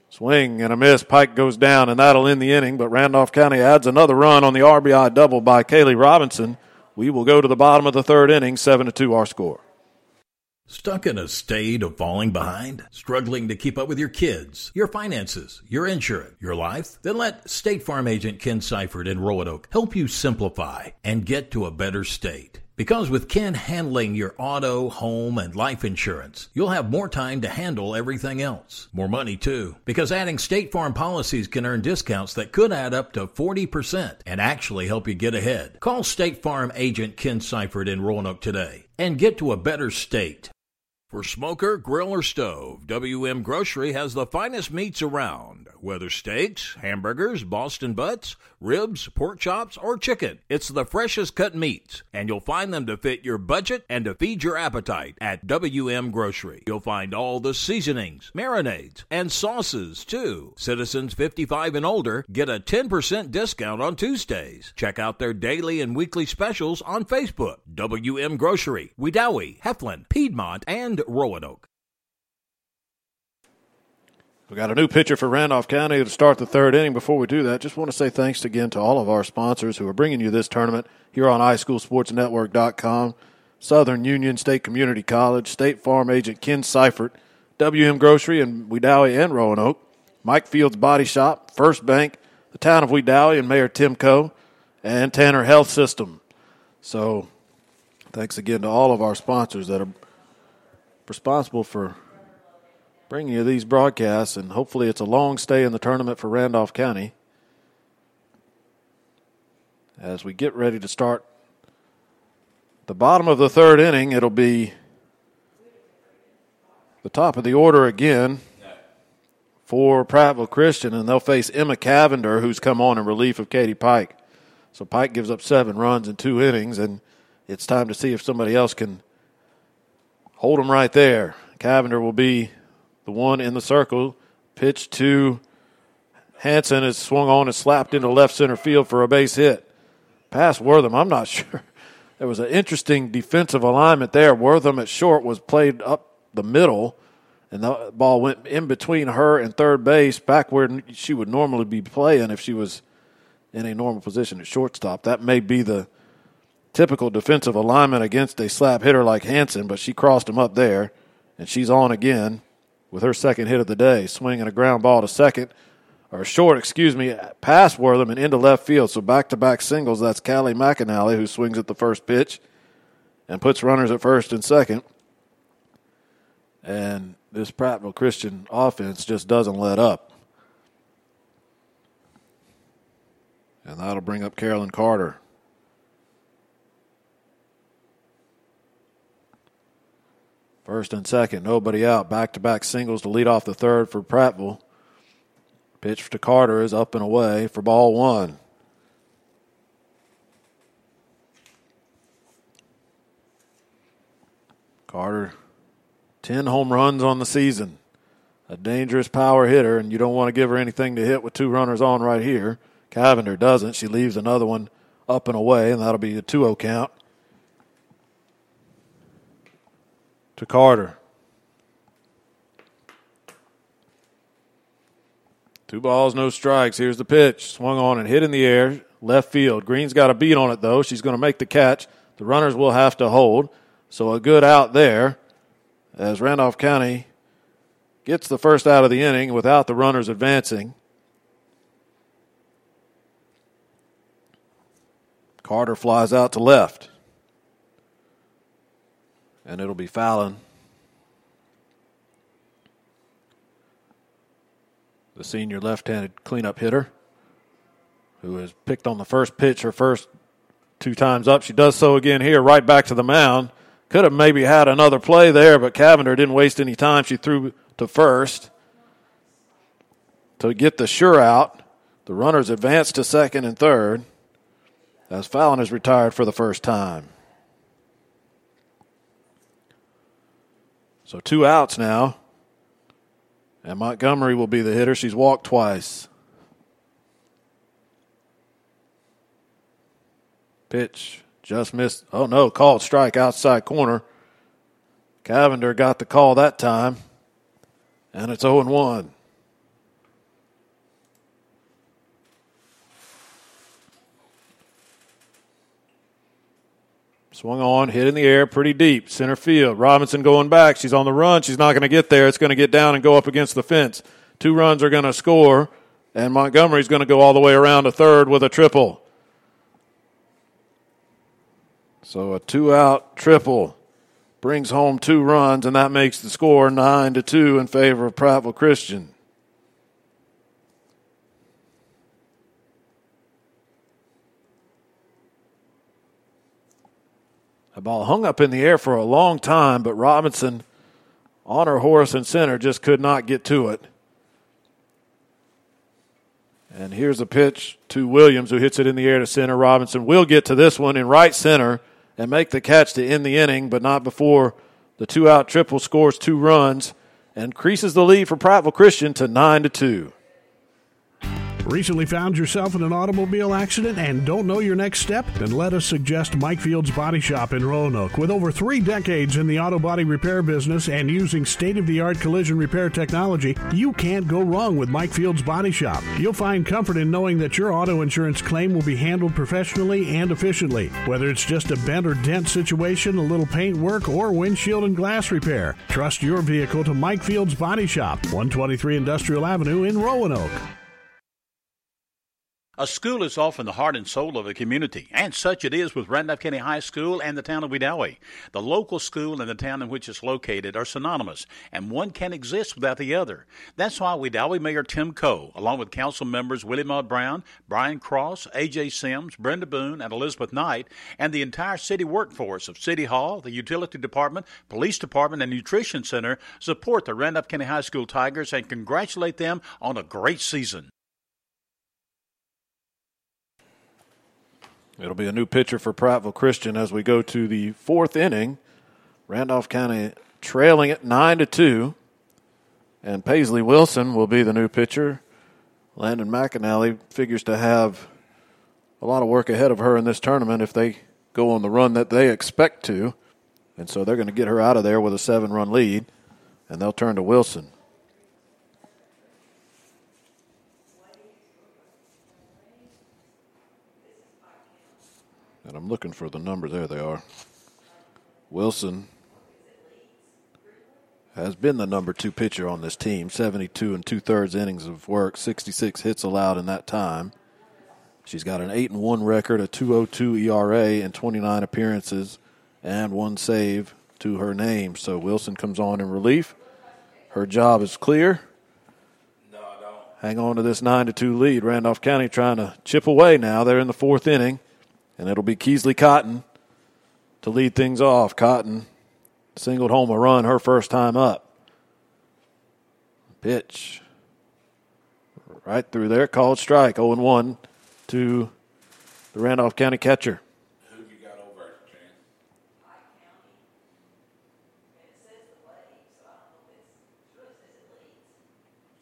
Swing and a miss. Pike goes down, and that'll end the inning. But Randolph County adds another run on the RBI double by Kaylee Robinson. We will go to the bottom of the third inning, seven to two, our score. Stuck in a state of falling behind? Struggling to keep up with your kids, your finances, your insurance, your life? Then let State Farm agent Ken Seifert in Roanoke help you simplify and get to a better state. Because with Ken handling your auto, home, and life insurance, you'll have more time to handle everything else. More money too. Because adding State Farm policies can earn discounts that could add up to 40% and actually help you get ahead. Call State Farm agent Ken Seifert in Roanoke today and get to a better state. For smoker, grill, or stove, WM Grocery has the finest meats around. Whether steaks, hamburgers, Boston butts, ribs, pork chops, or chicken, it's the freshest cut meats, and you'll find them to fit your budget and to feed your appetite at WM Grocery. You'll find all the seasonings, marinades, and sauces too. Citizens 55 and older get a 10% discount on Tuesdays. Check out their daily and weekly specials on Facebook. WM Grocery, Wedowee, Heflin, Piedmont, and Roanoke. We got a new pitcher for Randolph County to start the third inning. Before we do that, just want to say thanks again to all of our sponsors who are bringing you this tournament here on iSchoolSportsNetwork.com. Southern Union State Community College, State Farm agent Ken Seifert, WM Grocery in Wedowee and Roanoke, Mike Fields Body Shop, First Bank, the town of Wedowee and Mayor Tim Coe, and Tanner Health System. So thanks again to all of our sponsors that are responsible for bringing you these broadcasts, and hopefully it's a long stay in the tournament for Randolph County. As we get ready to start the bottom of the third inning, it'll be the top of the order again for Prattville Christian, and they'll face Emma Cavender, who's come on in relief of Katie Pike. So Pike gives up seven runs in two innings, and it's time to see if somebody else can hold them right there. Cavender will be the one in the circle. Pitch to Hanson is swung on and slapped into left center field for a base hit. Pass Wortham, I'm not sure. There was an interesting defensive alignment there. Wortham at short was played up the middle, and the ball went in between her and third base, back where she would normally be playing if she was in a normal position at shortstop. That may be the typical defensive alignment against a slap hitter like Hanson, but she crossed him up there, and she's on again with her second hit of the day. Swinging a ground ball to second. or short, excuse me, past Wortham and into left field. So back to back singles. That's Callie McAnally who swings at the first pitch and puts runners at first and second. And this Prattville Christian offense just doesn't let up. And that'll bring up Carolyn Carter. First and second, nobody out. Back to back singles to lead off the third for Prattville. Pitch to Carter is up and away for ball one. Carter, 10 home runs on the season. A dangerous power hitter, and you don't want to give her anything to hit with two runners on right here. Cavender doesn't. She leaves another one up and away, and that'll be a 2 0 count. To Carter. Two balls, no strikes. Here's the pitch. Swung on and hit in the air. Left field. Green's got a beat on it, though. She's going to make the catch. The runners will have to hold. So a good out there as Randolph County gets the first out of the inning without the runners advancing. Carter flies out to left. And it'll be Fallon. The senior left handed cleanup hitter who has picked on the first pitch her first two times up. She does so again here, right back to the mound. Could have maybe had another play there, but Cavender didn't waste any time. She threw to first to get the sure out. The runners advanced to second and third as Fallon is retired for the first time. So two outs now. And Montgomery will be the hitter. She's walked twice. Pitch just missed. Oh no, called strike outside corner. Cavender got the call that time. And it's 0 1. Swung on, hit in the air, pretty deep, center field. Robinson going back. She's on the run. She's not going to get there. It's going to get down and go up against the fence. Two runs are going to score, and Montgomery's going to go all the way around to third with a triple. So a two out triple brings home two runs, and that makes the score nine to two in favor of Prattville Christian. The ball hung up in the air for a long time, but Robinson on her horse and center just could not get to it. And here's a pitch to Williams, who hits it in the air to center. Robinson will get to this one in right center and make the catch to end the inning, but not before the two out triple scores two runs and increases the lead for Prattville Christian to 9 to 2. Recently found yourself in an automobile accident and don't know your next step? Then let us suggest Mike Fields Body Shop in Roanoke. With over three decades in the auto body repair business and using state of the art collision repair technology, you can't go wrong with Mike Fields Body Shop. You'll find comfort in knowing that your auto insurance claim will be handled professionally and efficiently. Whether it's just a bent or dent situation, a little paint work, or windshield and glass repair, trust your vehicle to Mike Fields Body Shop, 123 Industrial Avenue in Roanoke. A school is often the heart and soul of a community, and such it is with Randolph County High School and the town of Wedowee. The local school and the town in which it's located are synonymous, and one can't exist without the other. That's why Wedowee Mayor Tim Coe, along with council members Willie Maud Brown, Brian Cross, A.J. Sims, Brenda Boone, and Elizabeth Knight, and the entire city workforce of City Hall, the Utility Department, Police Department, and Nutrition Center support the Randolph County High School Tigers and congratulate them on a great season. It'll be a new pitcher for Prattville Christian as we go to the fourth inning. Randolph County trailing it nine to two, and Paisley Wilson will be the new pitcher. Landon McAnally figures to have a lot of work ahead of her in this tournament if they go on the run that they expect to, and so they're going to get her out of there with a seven-run lead, and they'll turn to Wilson. And I'm looking for the number. There they are. Wilson has been the number two pitcher on this team. 72 and two thirds innings of work, 66 hits allowed in that time. She's got an 8 and 1 record, a 202 ERA, and 29 appearances, and one save to her name. So Wilson comes on in relief. Her job is clear. No, I don't. Hang on to this 9 to 2 lead. Randolph County trying to chip away now. They're in the fourth inning, and it'll be Keesley Cotton to lead things off. Cotton singled home a run her first time up. Pitch. Right through there, called strike. 0 1 to the Randolph County catcher. Who have you got over at Jan?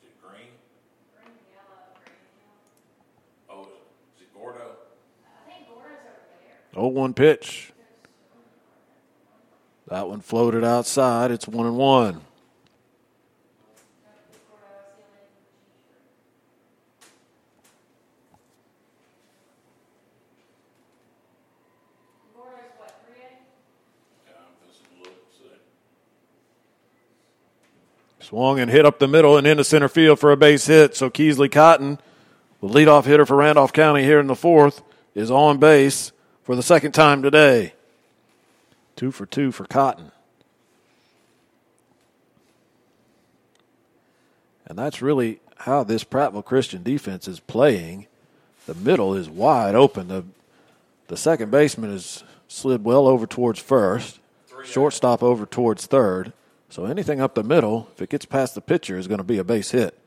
Is it green? Oh, is it Gordo? 0 1 pitch. That one floated outside. It's 1 and 1. Yeah, this is look, see. Swung and hit up the middle and into center field for a base hit. So Keesley Cotton, the leadoff hitter for Randolph County here in the fourth, is on base for the second time today. Two for two for Cotton. And that's really how this Prattville Christian defense is playing. The middle is wide open. The the second baseman is slid well over towards first. Shortstop over towards third. So anything up the middle, if it gets past the pitcher, is going to be a base hit.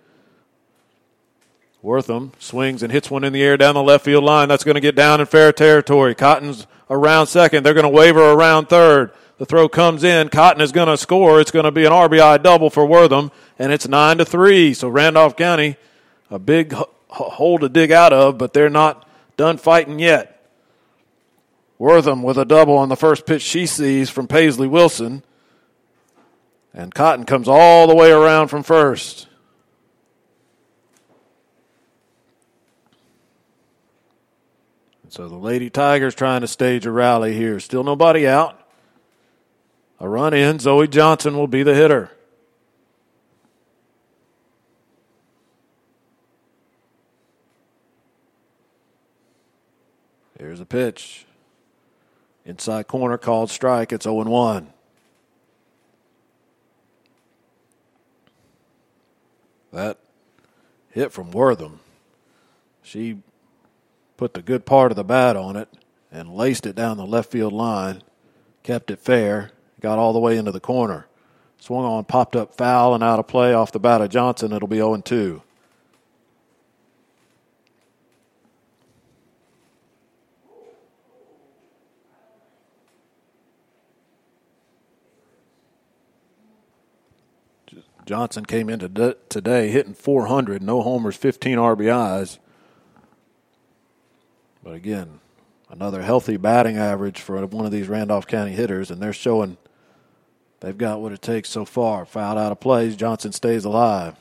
Wortham swings and hits one in the air down the left field line. That's going to get down in fair territory. Cotton's around second. They're going to waver around third. The throw comes in. Cotton is going to score. It's going to be an RBI double for Wortham, and it's nine to three. So Randolph County, a big hole to dig out of, but they're not done fighting yet. Wortham with a double on the first pitch she sees from Paisley Wilson. And Cotton comes all the way around from first. So the Lady Tigers trying to stage a rally here. Still nobody out. A run in. Zoe Johnson will be the hitter. Here's a pitch. Inside corner called strike. It's 0 1. That hit from Wortham. She put the good part of the bat on it and laced it down the left field line, kept it fair, got all the way into the corner. Swung on, popped up foul and out of play off the bat of Johnson. It'll be 0 2. Johnson came into today hitting 400, no homers, 15 RBIs. But again, another healthy batting average for one of these Randolph County hitters, and they're showing they've got what it takes so far. Fouled out of plays, Johnson stays alive.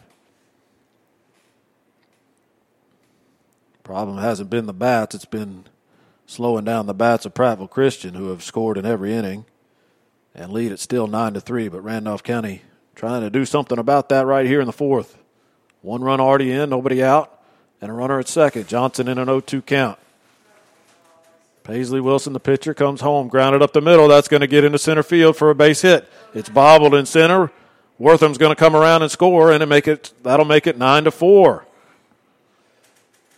Problem hasn't been the bats, it's been slowing down the bats of Prattville Christian, who have scored in every inning and lead it still 9 to 3. But Randolph County trying to do something about that right here in the fourth. One run already in, nobody out, and a runner at second. Johnson in an 0 2 count. Paisley Wilson, the pitcher, comes home, grounded up the middle. That's going to get into center field for a base hit. It's bobbled in center. Wortham's going to come around and score, and it make it that'll make it nine to four.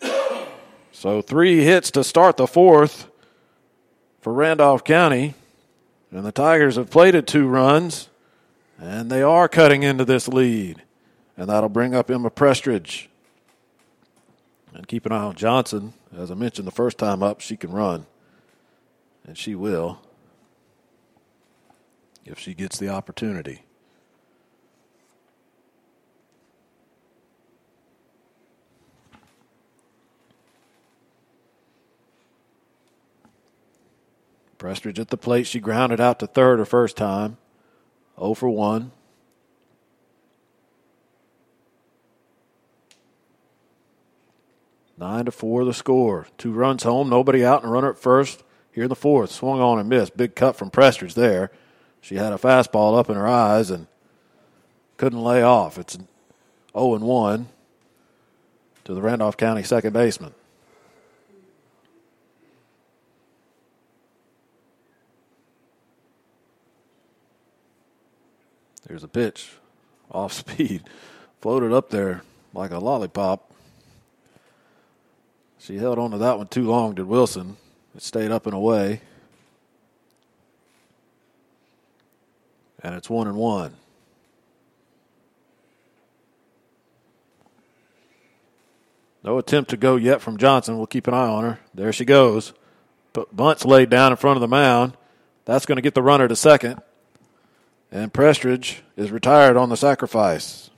So three hits to start the fourth for Randolph County, and the Tigers have played plated two runs, and they are cutting into this lead, and that'll bring up Emma Prestridge. And keep an eye on Johnson. As I mentioned the first time up, she can run. And she will if she gets the opportunity. Prestridge at the plate. She grounded out to third her first time. 0 for 1. Nine to four, the score. Two runs home, nobody out, and runner at first. Here in the fourth, swung on and missed. Big cut from Prestridge there. She had a fastball up in her eyes, and couldn't lay off. It's 0 and 1 to the Randolph County second baseman. There's a pitch off speed, floated up there like a lollipop. She held on to that one too long, did Wilson. It stayed up and away. And it's one and one. No attempt to go yet from Johnson. We'll keep an eye on her. There she goes. But Bunt's laid down in front of the mound. That's going to get the runner to second. And Prestridge is retired on the sacrifice.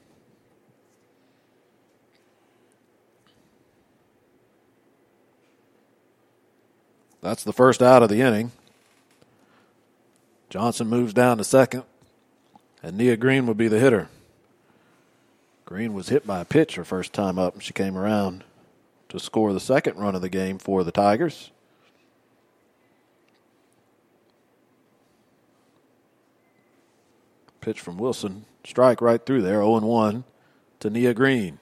That's the first out of the inning. Johnson moves down to second, and Nia Green would be the hitter. Green was hit by a pitch her first time up, and she came around to score the second run of the game for the Tigers. Pitch from Wilson, strike right through there, 0 1 to Nia Green.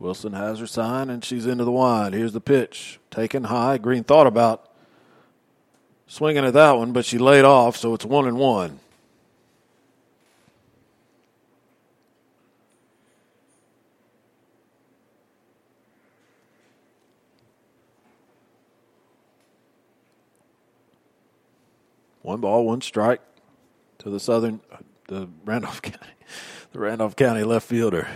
Wilson has her sign and she's into the wide. Here's the pitch. Taken high. Green thought about swinging at that one, but she laid off, so it's one and one. One ball, one strike to the southern, the Randolph County, the Randolph County left fielder.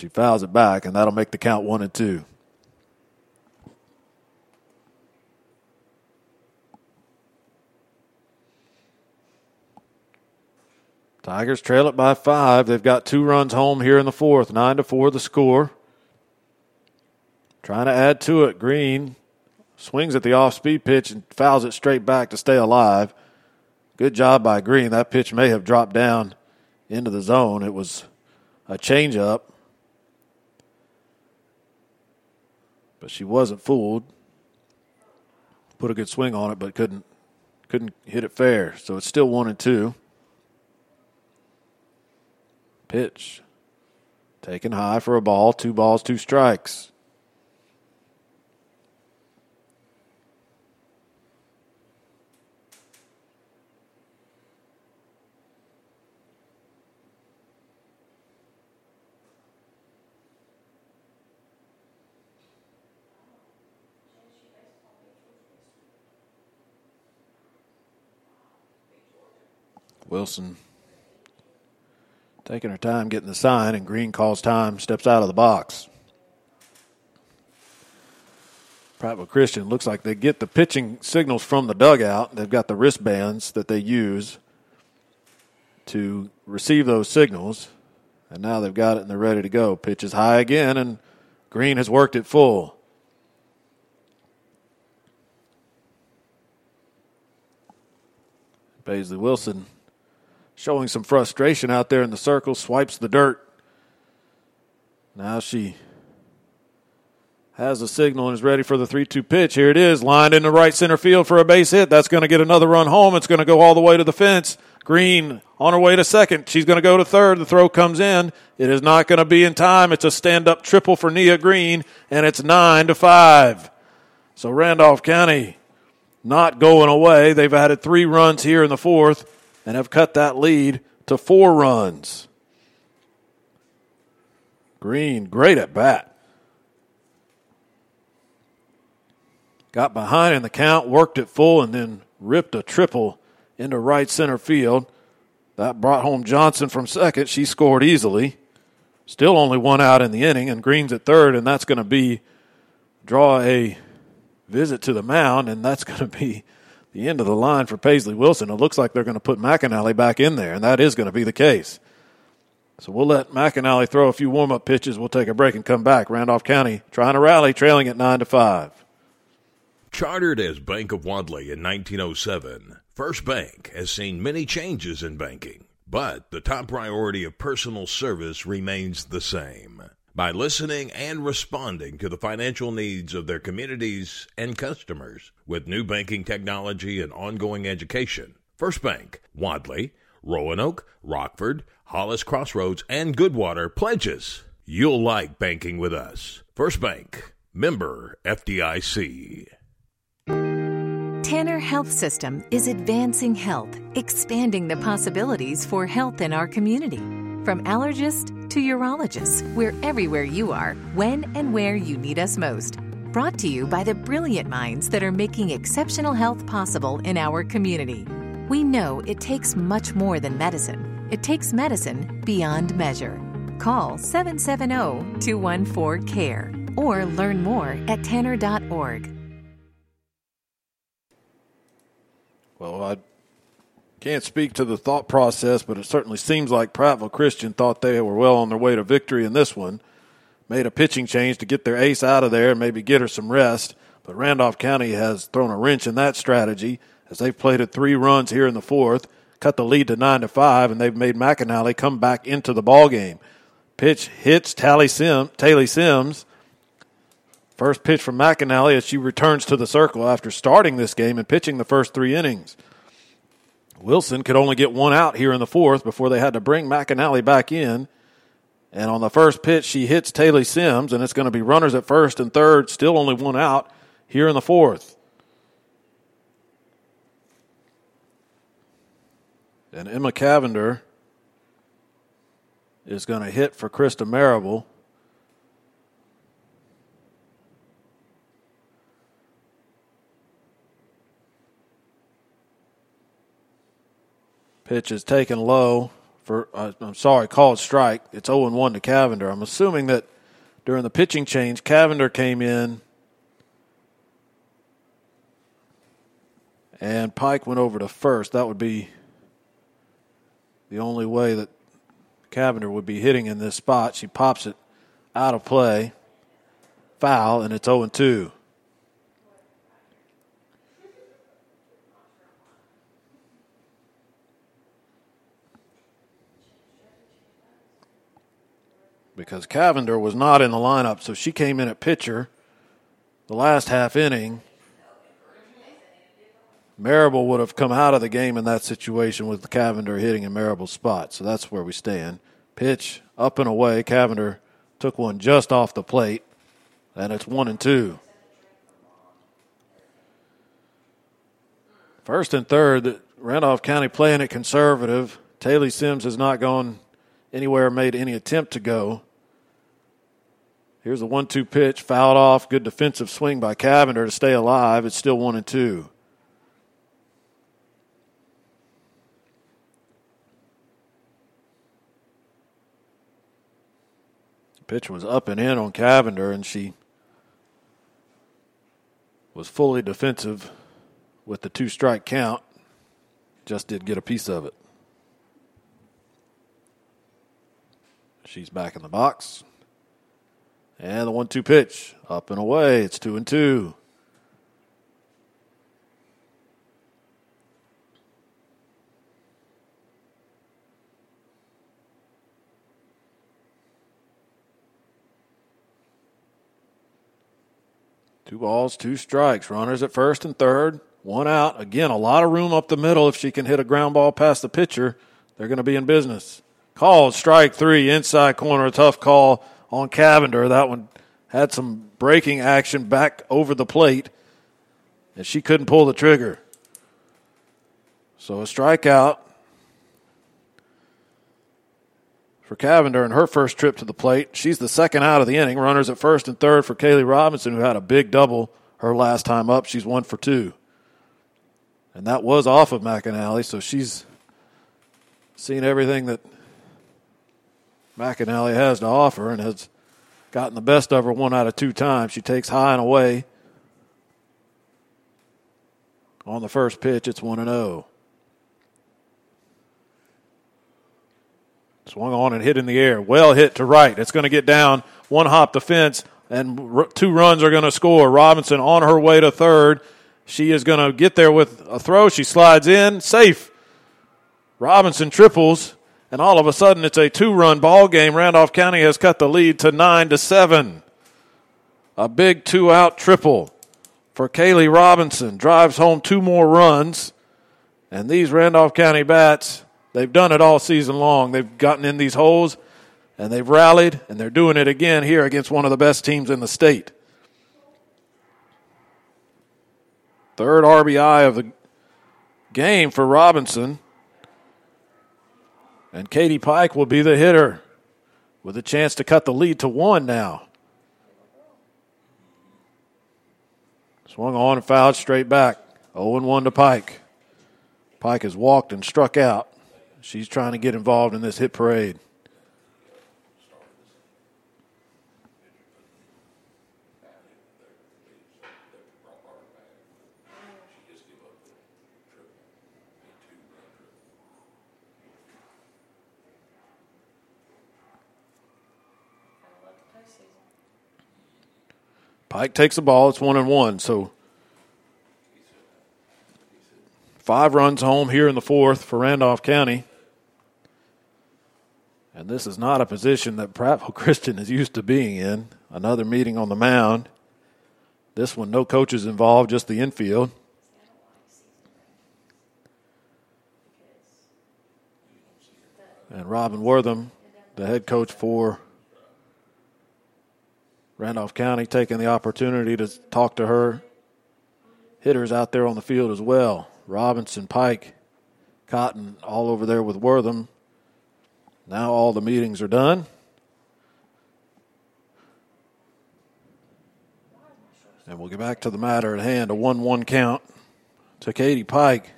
She fouls it back, and that'll make the count one and two. Tigers trail it by five. They've got two runs home here in the fourth. Nine to four, the score. Trying to add to it. Green swings at the off speed pitch and fouls it straight back to stay alive. Good job by Green. That pitch may have dropped down into the zone. It was a changeup. But she wasn't fooled. Put a good swing on it, but couldn't couldn't hit it fair. So it's still one and two. Pitch. Taken high for a ball. Two balls, two strikes. Wilson taking her time getting the sign, and Green calls time, steps out of the box. Prattville Christian looks like they get the pitching signals from the dugout. They've got the wristbands that they use to receive those signals, and now they've got it and they're ready to go. Pitch is high again, and Green has worked it full. Paisley Wilson showing some frustration out there in the circle, swipes the dirt. Now she has the signal and is ready for the 3 2 pitch. Here it is, lined into right center field for a base hit. That's going to get another run home. It's going to go all the way to the fence. Green on her way to second. She's going to go to third. The throw comes in. It is not going to be in time. It's a stand up triple for Nia Green, and it's 9 to 5. So Randolph County not going away. They've added three runs here in the fourth and have cut that lead to four runs. Green, great at bat. Got behind in the count, worked it full, and then ripped a triple into right center field. That brought home Johnson from second. She scored easily. Still only one out in the inning, and Green's at third, and that's going to be draw a visit to the mound, and that's going to be the end of the line for Paisley Wilson. It looks like they're going to put McAnally back in there, and that is going to be the case. So we'll let McAnally throw a few warm up pitches. We'll take a break and come back. Randolph County trying to rally, trailing at nine to five. Chartered as Bank of Wadley in 1907, First Bank has seen many changes in banking, but the top priority of personal service remains the same. By listening and responding to the financial needs of their communities and customers with new banking technology and ongoing education, First Bank, Wadley, Roanoke, Rockford, Hollis Crossroads, and Goodwater pledges you'll like banking with us. First Bank, member FDIC. Tanner Health System is advancing health, expanding the possibilities for health in our community. From allergist to urologist, we're everywhere you are, when and where you need us most. Brought to you by the brilliant minds that are making exceptional health possible in our community. We know it takes much more than medicine, it takes medicine beyond measure. Call 770 214 CARE or learn more at tanner.org. Well, I can't speak to the thought process, but it certainly seems like Prattville Christian thought they were well on their way to victory in this one. Made a pitching change to get their ace out of there and maybe get her some rest. But Randolph County has thrown a wrench in that strategy as they've played at three runs here in the fourth, cut the lead to nine to five, and they've made McAnally come back into the ball game. Pitch hits Tally Sim, Taylor Sims. First pitch from McAnally as she returns to the circle after starting this game and pitching the first three innings. Wilson could only get one out here in the fourth before they had to bring McAnally back in. And on the first pitch, she hits Taylor Sims, and it's going to be runners at first and third, still only one out here in the fourth. And Emma Cavender is going to hit for Krista Marable. Pitch is taken low for, uh, I'm sorry, called strike. It's 0 1 to Cavender. I'm assuming that during the pitching change, Cavender came in and Pike went over to first. That would be the only way that Cavender would be hitting in this spot. She pops it out of play, foul, and it's 0 2. Because Cavender was not in the lineup, so she came in at pitcher the last half inning. Marable would have come out of the game in that situation with Cavender hitting in Marable's spot. So that's where we stand. Pitch up and away. Cavender took one just off the plate, and it's one and two. First and third, Randolph County playing it conservative. Taylor Sims has not gone anywhere, made any attempt to go. Here's a one two pitch, fouled off. Good defensive swing by Cavender to stay alive. It's still one and two. Pitch was up and in on Cavender, and she was fully defensive with the two strike count. Just did get a piece of it. She's back in the box. And the one two pitch up and away. It's two and two. Two balls, two strikes. Runners at first and third. One out. Again, a lot of room up the middle. If she can hit a ground ball past the pitcher, they're going to be in business. Called strike three, inside corner. A tough call on Cavender. That one had some breaking action back over the plate, and she couldn't pull the trigger. So a strikeout for Cavender in her first trip to the plate. She's the second out of the inning. Runners at first and third for Kaylee Robinson, who had a big double her last time up. She's one for two. And that was off of McAnally, so she's seen everything that McAnally has to offer and has gotten the best of her one out of two times. She takes high and away. On the first pitch, it's 1 0. Swung on and hit in the air. Well hit to right. It's going to get down. One hop the fence and two runs are going to score. Robinson on her way to third. She is going to get there with a throw. She slides in, safe. Robinson triples, and all of a sudden it's a two-run ball game. Randolph County has cut the lead to nine to seven. A big two-out triple for Kaylee Robinson. Drives home two more runs. And these Randolph County bats, they've done it all season long. They've gotten in these holes and they've rallied, and they're doing it again here against one of the best teams in the state. Third RBI of the game for Robinson. And Katie Pike will be the hitter with a chance to cut the lead to one now. Swung on and fouled straight back. 0 1 to Pike. Pike has walked and struck out. She's trying to get involved in this hit parade. Pike takes the ball. It's one and one. So five runs home here in the fourth for Randolph County. And this is not a position that Prattville Christian is used to being in. Another meeting on the mound. This one, no coaches involved, just the infield. And Robin Wortham, the head coach for Randolph County, taking the opportunity to talk to her hitters out there on the field as well. Robinson, Pike, Cotton, all over there with Wortham. Now all the meetings are done. And we'll get back to the matter at hand. A 1 1 count to Katie Pike.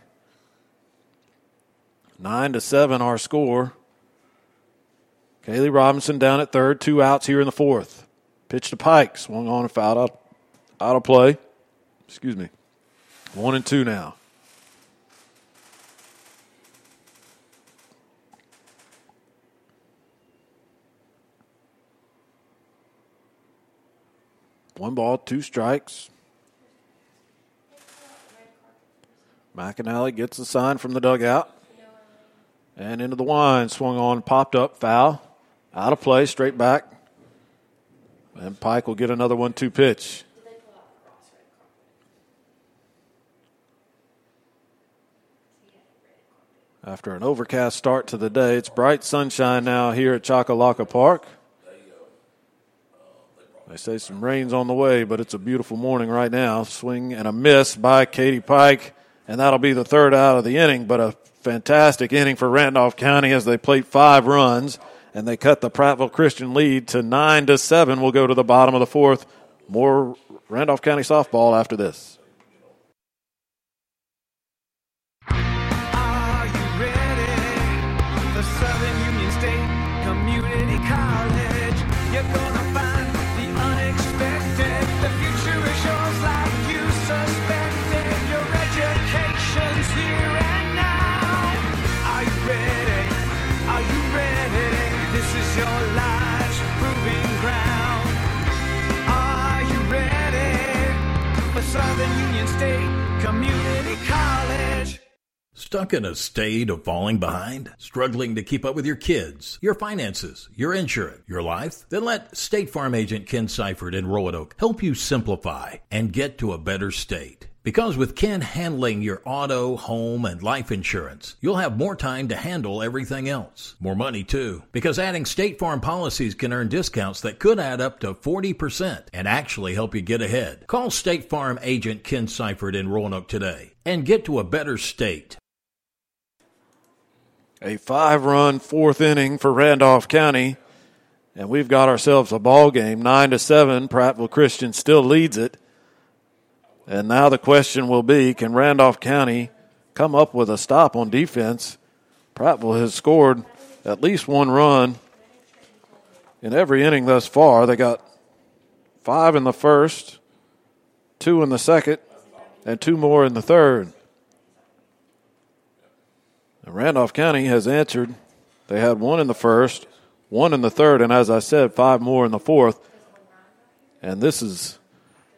9 to 7 our score. Kaylee Robinson down at third, two outs here in the fourth. Pitch to Pike, swung on and fouled out, out of play. Excuse me. One and two now. One ball, two strikes. McAnally gets the sign from the dugout. And into the wine, swung on, popped up, foul. Out of play, straight back. And Pike will get another one two pitch. After an overcast start to the day, it's bright sunshine now here at Choccolocco Park. They say some rain's on the way, but it's a beautiful morning right now. Swing and a miss by Katie Pike, and that'll be the third out of the inning, but a fantastic inning for Randolph County as they plate five runs and they cut the Prattville Christian lead to nine to seven. We'll go to the bottom of the fourth. More Randolph County softball after this. Stuck in a state of falling behind? Struggling to keep up with your kids, your finances, your insurance, your life? Then let State Farm agent Ken Seifert in Roanoke help you simplify and get to a better state. Because with Ken handling your auto, home, and life insurance, you'll have more time to handle everything else. More money too. Because adding State Farm policies can earn discounts that could add up to 40% and actually help you get ahead. Call State Farm agent Ken Seifert in Roanoke today and get to a better state. A five run fourth inning for Randolph County. And we've got ourselves a ball game. Nine to seven. Prattville Christian still leads it. And now the question will be can Randolph County come up with a stop on defense? Prattville has scored at least one run in every inning thus far. They got five in the first, two in the second, and two more in the third. And Randolph County has answered. They had one in the first, one in the third, and as I said, five more in the fourth. And this is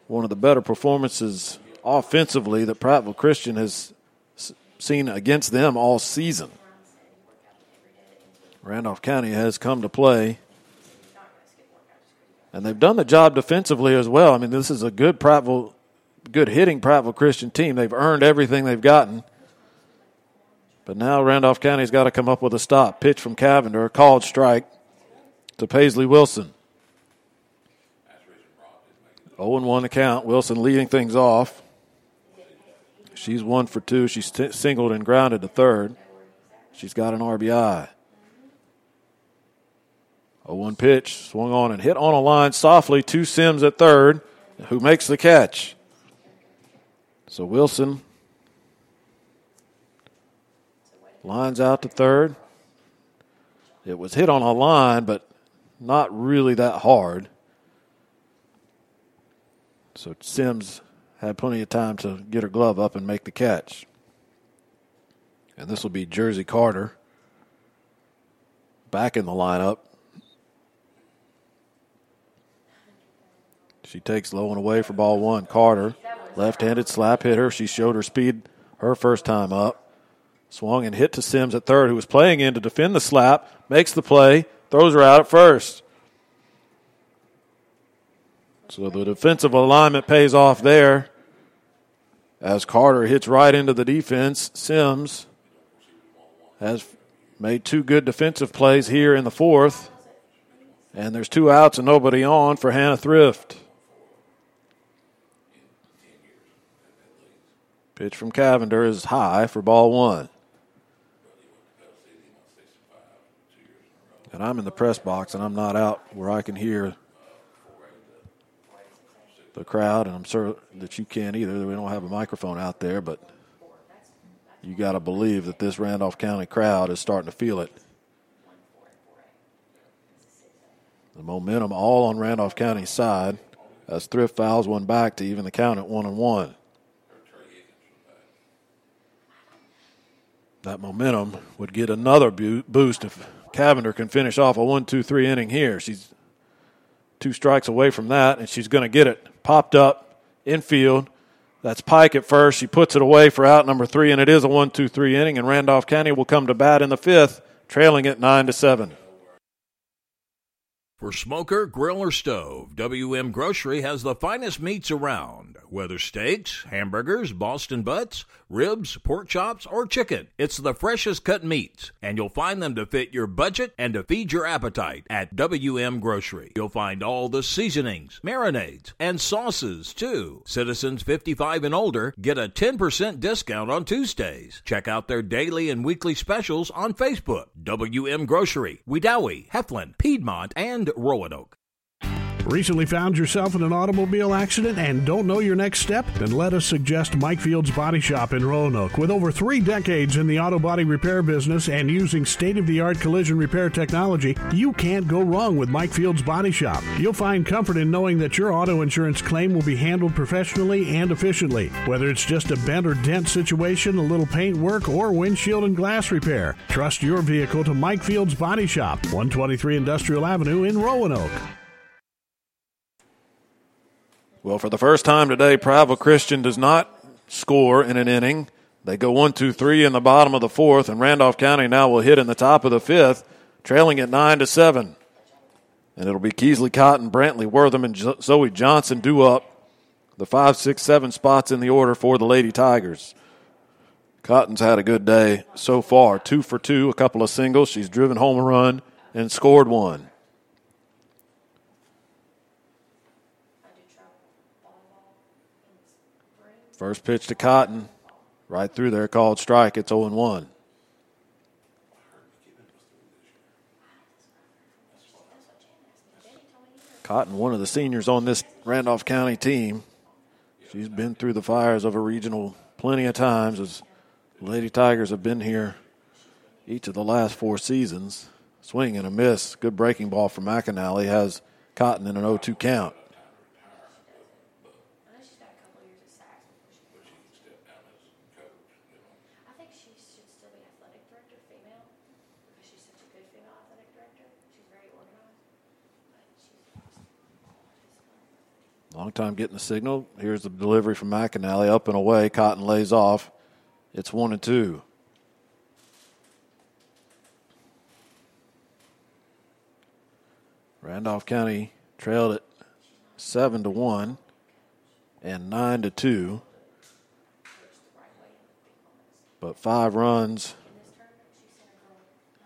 one of the better performances offensively that Prattville Christian has seen against them all season. Randolph County has come to play. And they've done the job defensively as well. I mean, this is a good Prattville, good hitting Prattville Christian team. They've earned everything they've gotten. But now Randolph County's got to come up with a stop. Pitch from Cavender, called strike to Paisley Wilson. 0 1 the count. Wilson leading things off. She's one for two. She's t- singled and grounded to third. She's got an RBI. 0 1 pitch, swung on and hit on a line softly to Sims at third, who makes the catch. So Wilson lines out to third. It was hit on a line, but not really that hard. So Sims had plenty of time to get her glove up and make the catch. And this will be Jersey Carter back in the lineup. She takes low and away for ball one. Carter, left handed slap hitter. She showed her speed her first time up. Swung and hit to Sims at third, who was playing in to defend the slap, makes the play, throws her out at first. So the defensive alignment pays off there as Carter hits right into the defense. Sims has made two good defensive plays here in the fourth. And there's two outs and nobody on for Hannah Thrift. Pitch from Cavender is high for ball one. And I'm in the press box and I'm not out where I can hear the crowd, and I'm sure that you can't either. We don't have a microphone out there, but you got to believe that this Randolph County crowd is starting to feel it. The momentum all on Randolph County's side as Thrift fouls one back to even the count at one and one. That momentum would get another boost if Cavender can finish off a one-two-three inning here. She's two strikes away from that, and she's going to get it popped up infield. That's Pike at first. She puts it away for out number three, and it is a one-two-three inning. And Randolph County will come to bat in the fifth, trailing it nine to seven. For smoker, grill, or stove, WM Grocery has the finest meats around. Whether steaks, hamburgers, Boston butts, ribs, pork chops, or chicken, it's the freshest cut meats, and you'll find them to fit your budget and to feed your appetite at WM Grocery. You'll find all the seasonings, marinades, and sauces too. Citizens 55 and older get a 10% discount on Tuesdays. Check out their daily and weekly specials on Facebook. WM Grocery, Wedowee, Heflin, Piedmont, and Roanoke. Recently found yourself in an automobile accident and don't know your next step? Then let us suggest Mike Field's Body Shop in Roanoke. With over three decades in the auto body repair business and using state of the art collision repair technology, you can't go wrong with Mike Field's Body Shop. You'll find comfort in knowing that your auto insurance claim will be handled professionally and efficiently. Whether it's just a bent or dent situation, a little paint work, or windshield and glass repair, trust your vehicle to Mike Field's Body Shop, 123 Industrial Avenue in Roanoke. Well, for the first time today, Prattville Christian does not score in an inning. They go one, two, three in the bottom of the fourth, and Randolph County now will hit in the top of the fifth, trailing at nine to seven. And it'll be Keesley Cotton, Brantley Wortham, and Zoe Johnson do up the five, six, seven spots in the order for the Lady Tigers. Cotton's had a good day so far. Two for two, a couple of singles. She's driven home a run and scored one. First pitch to Cotton, right through there, called strike. It's 0 1. Cotton, one of the seniors on this Randolph County team. She's been through the fires of a regional plenty of times as Lady Tigers have been here each of the last four seasons. Swing and a miss. Good breaking ball from McAnally has Cotton in an 0 2 count. I think she should still be athletic director, female, because she's such a good female athletic director. She's very organized, but she's lost. Long time getting the signal. Here's the delivery from McAnally up and away. Cotton lays off. It's one and two. Randolph County trailed it seven to one and nine to two. But five runs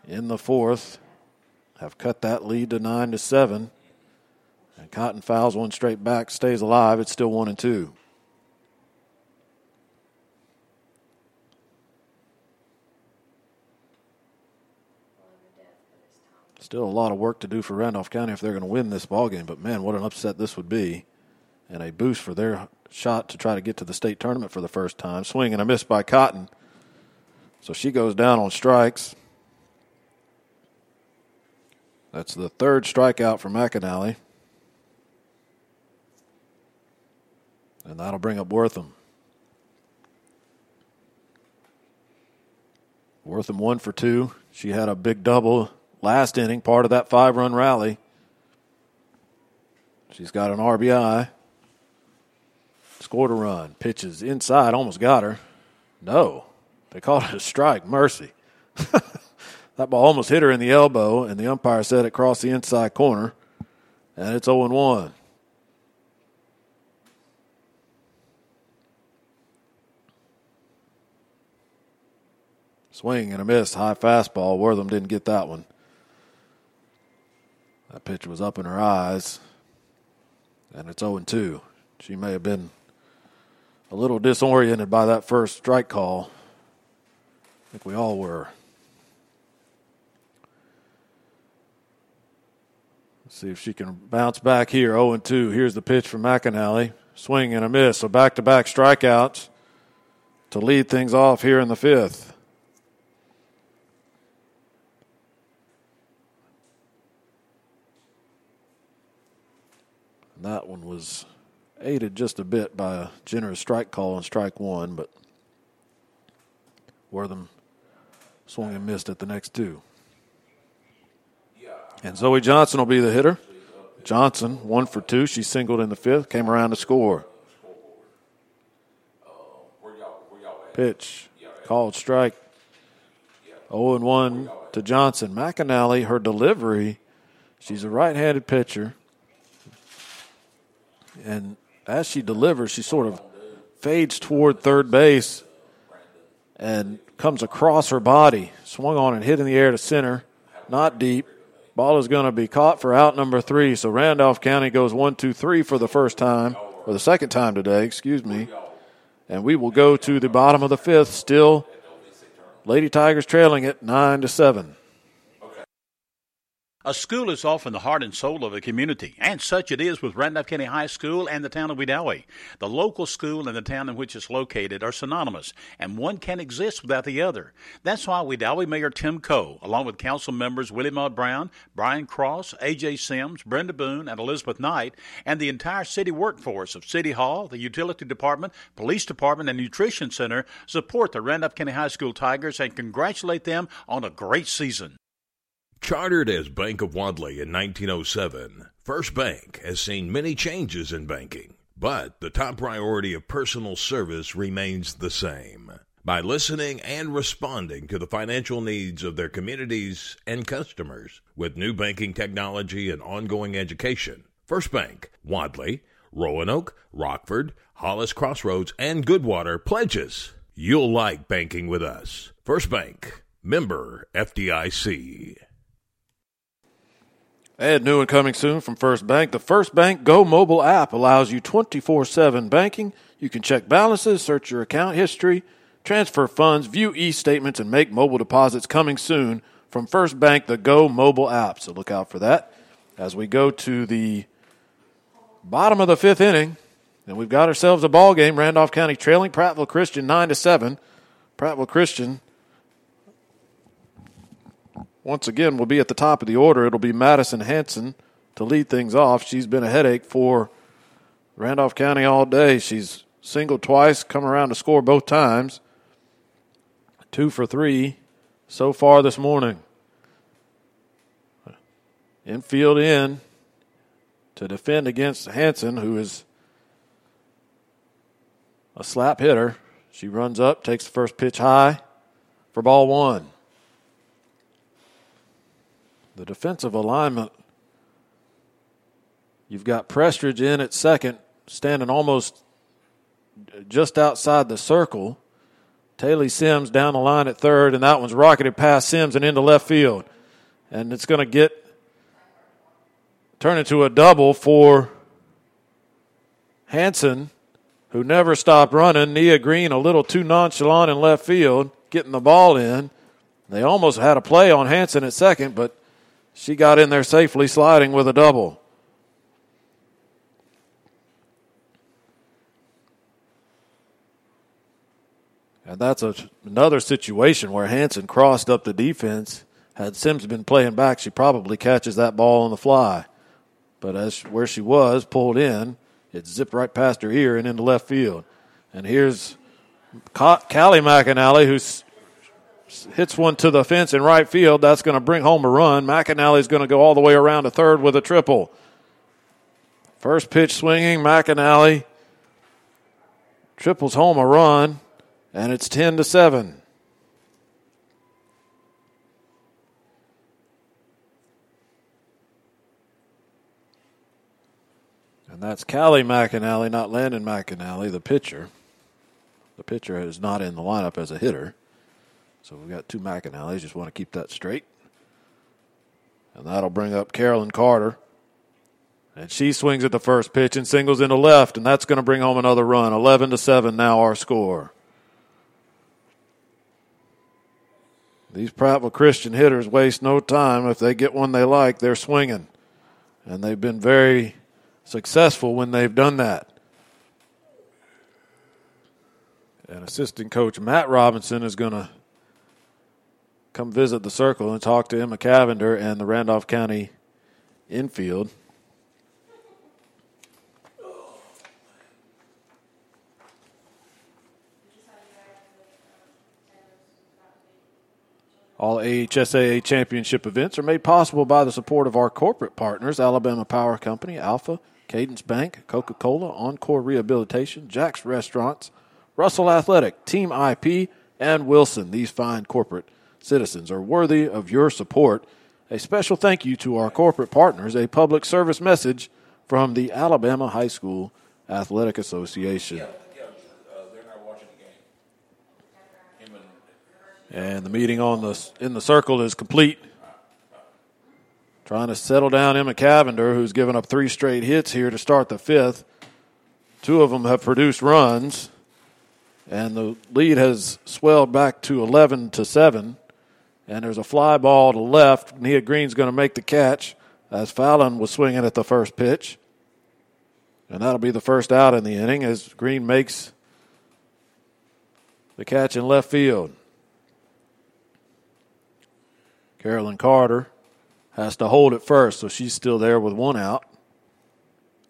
in the fourth have cut that lead to nine to seven. And Cotton fouls one straight back, stays alive. It's still one and two. Still a lot of work to do for Randolph County if they're going to win this ball game. But man, what an upset this would be, and a boost for their shot to try to get to the state tournament for the first time. Swing and a miss by Cotton. So she goes down on strikes. That's the third strikeout for McAnally. And that'll bring up Wortham. Wortham one for two. She had a big double last inning, part of that five run rally. She's got an RBI. Scored a run. Pitches inside, almost got her. No. They called it a strike. Mercy. that ball almost hit her in the elbow, and the umpire said it crossed the inside corner, and it's 0 1. Swing and a miss. High fastball. Wortham didn't get that one. That pitch was up in her eyes, and it's 0 2. She may have been a little disoriented by that first strike call. I think we all were. Let's see if she can bounce back here. 0 2. Here's the pitch from McAnally. Swing and a miss. So back to back strikeouts to lead things off here in the fifth. And that one was aided just a bit by a generous strike call on strike one, but Wortham swung and missed at the next two. And Zoe Johnson will be the hitter. Johnson, one for two. She singled in the fifth, came around to score. Pitch, called strike. 0 and 1 to Johnson. McAnally, her delivery, she's a right handed pitcher. And as she delivers, she sort of fades toward third base and comes across her body. Swung on and hit in the air to center. Not deep. Ball is going to be caught for out number three. So Randolph County goes one, two, three for the first time, or the second time today, excuse me. And we will go to the bottom of the fifth. Still, Lady Tigers trailing it nine to seven. A school is often the heart and soul of a community, and such it is with Randolph County High School and the town of Wedowee. The local school and the town in which it's located are synonymous, and one can't exist without the other. That's why Wedowee Mayor Tim Coe, along with council members Willie Mudd Brown, Brian Cross, A.J. Sims, Brenda Boone, and Elizabeth Knight, and the entire city workforce of City Hall, the Utility Department, Police Department, and Nutrition Center support the Randolph County High School Tigers and congratulate them on a great season. Chartered as Bank of Wadley in 1907, First Bank has seen many changes in banking, but the top priority of personal service remains the same. By listening and responding to the financial needs of their communities and customers with new banking technology and ongoing education, First Bank, Wadley, Roanoke, Rockford, Hollis Crossroads, and Goodwater pledges you'll like banking with us. First Bank, member FDIC. And new and coming soon from First Bank. The First Bank Go mobile app allows you 24 7 banking. You can check balances, search your account history, transfer funds, view e statements, and make mobile deposits coming soon from First Bank, the Go mobile app. So look out for that as we go to the bottom of the fifth inning. And we've got ourselves a ball game. Randolph County trailing Prattville Christian 9 to 7. Prattville Christian once again will be at the top of the order. It'll be Madison Hanson to lead things off. She's been a headache for Randolph County all day. She's singled twice, come around to score both times. Two for three so far this morning. Infield in to defend against Hanson, who is a slap hitter. She runs up, takes the first pitch high for ball one. The defensive alignment You've got Prestridge in at second, standing almost just outside the circle. Taylor Sims down the line at third, and that one's rocketed past Sims and into left field. And it's going to get turn into a double for Hanson, who never stopped running. Nia Green a little too nonchalant in left field, getting the ball in. They almost had a play on Hanson at second, but she got in there safely, sliding with a double. And that's a, another situation where Hanson crossed up the defense. Had Sims been playing back, she probably catches that ball on the fly. But as where she was pulled in, it zipped right past her ear and into left field. And here's Callie McAnally who hits one to the fence in right field. That's going to bring home a run. McAnally's going to go all the way around to third with a triple. First pitch swinging, McAnally triples home a run and it's 10 to 7. And that's Callie McAnally, not Landon McAnally, the pitcher. The pitcher is not in the lineup as a hitter. So we've got two McAnallys. Just want to keep that straight. And that'll bring up Carolyn Carter. And she swings at the first pitch and singles into left, and that's going to bring home another run. 11 to 7 now our score. These Prattville Christian hitters waste no time. If they get one they like, they're swinging. And they've been very successful when they've done that. And assistant coach Matt Robinson is going to come visit the circle and talk to Emma Cavender and the Randolph County infield. All AHSAA championship events are made possible by the support of our corporate partners Alabama Power Company, Alfa, Cadence Bank, Coca Cola, Encore Rehabilitation, Jack's Restaurants, Russell Athletic, Team IP, and Wilson. These fine corporate citizens are worthy of your support. A special thank you to our corporate partners, a public service message from the Alabama High School Athletic Association. Yeah, uh, they're not watching the game. And And the meeting on the in the circle is complete. Trying to settle down Emma Cavender, who's given up three straight hits here to start the fifth. Two of them have produced runs, and the lead has swelled back to 11 to 7. And there's a fly ball to left. Nia Green's going to make the catch as Fallon was swinging at the first pitch. And that'll be the first out in the inning as Green makes the catch in left field. Carolyn Carter has to hold it first, so she's still there with one out.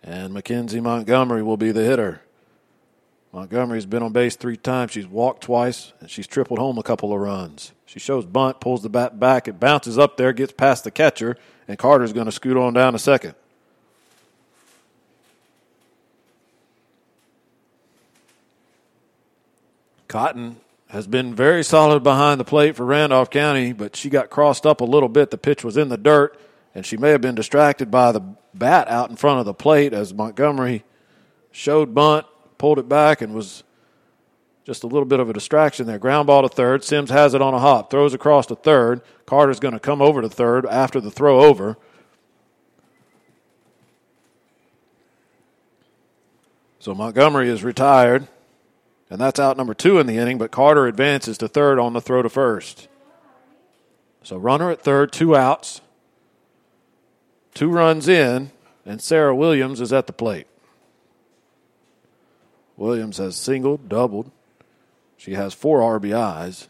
And Mackenzie Montgomery will be the hitter. Montgomery's been on base three times. She's walked twice, and she's tripled home a couple of runs. She shows bunt, pulls the bat back. It bounces up there, gets past the catcher, and Carter's going to scoot on down to second. Cotton has been very solid behind the plate for Randolph County, but she got crossed up a little bit. The pitch was in the dirt, and she may have been distracted by the bat out in front of the plate as Montgomery showed bunt, pulled it back, and was just a little bit of a distraction there. Ground ball to third. Sims has it on a hop, throws across to third. Carter's going to come over to third after the throw over. So Montgomery is retired. And that's out number two in the inning, but Carter advances to third on the throw to first. So runner at third, two outs, two runs in, and Sarah Williams is at the plate. Williams has singled, doubled. She has four RBIs.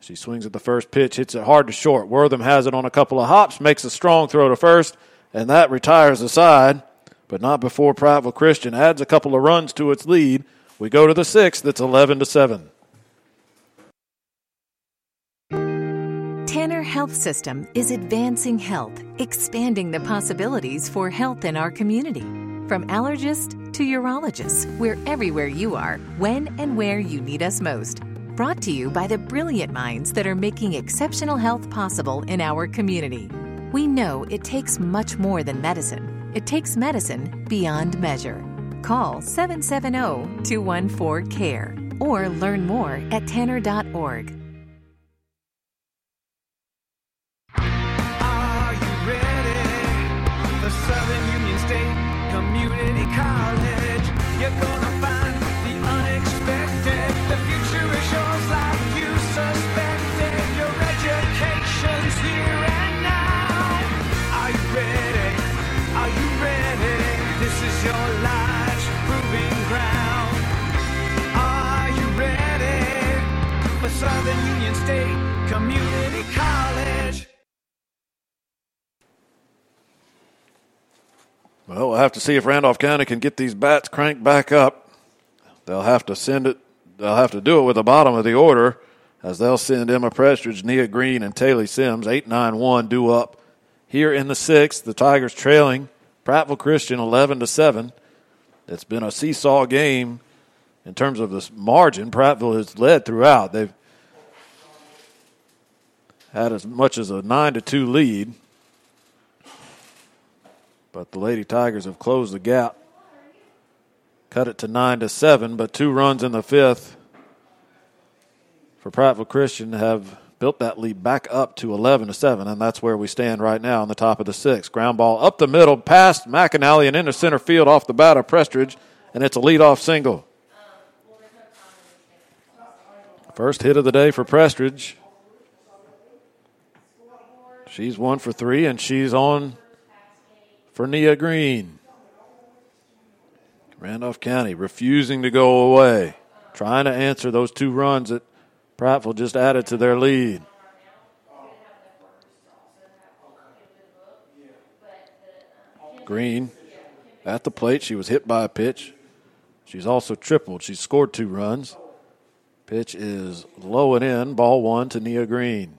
She swings at the first pitch, hits it hard to short. Wortham has it on a couple of hops, makes a strong throw to first, and that retires the side, but not before Prattville Christian adds a couple of runs to its lead. We go to the sixth. It's 11 to 7. Tanner Health System is advancing health, expanding the possibilities for health in our community. From allergist to urologists. We're everywhere you are, when and where you need us most. Brought to you by the brilliant minds that are making exceptional health possible in our community. We know it takes much more than medicine, it takes medicine beyond measure. Call 770 214 CARE or learn more at tanner.org. Southern Union State Community College? Well, we'll have to see if Randolph County can get these bats cranked back up. They'll have to send it. They'll have to do it with the bottom of the order, as they'll send Emma Prestridge, Nia Green, and Taylor Sims eight nine one due up here in the sixth. The Tigers trailing Prattville Christian eleven to seven. It's been a seesaw game in terms of this margin. Prattville has led throughout. They've had as much as a nine to two lead. But the Lady Tigers have closed the gap, cut it to nine to seven. But two runs in the fifth for Prattville Christian have built that lead back up to eleven to seven, and that's where we stand right now on the top of the sixth. Ground ball up the middle, past McAnally and into center field off the bat of Prestridge, and it's a leadoff single. First hit of the day for Prestridge. She's one for three, and she's on for Nia Green. Randolph County refusing to go away, trying to answer those two runs that Prattville just added to their lead. Green at the plate. She was hit by a pitch. She's also tripled. She's scored two runs. Pitch is low and in. Ball one to Nia Green.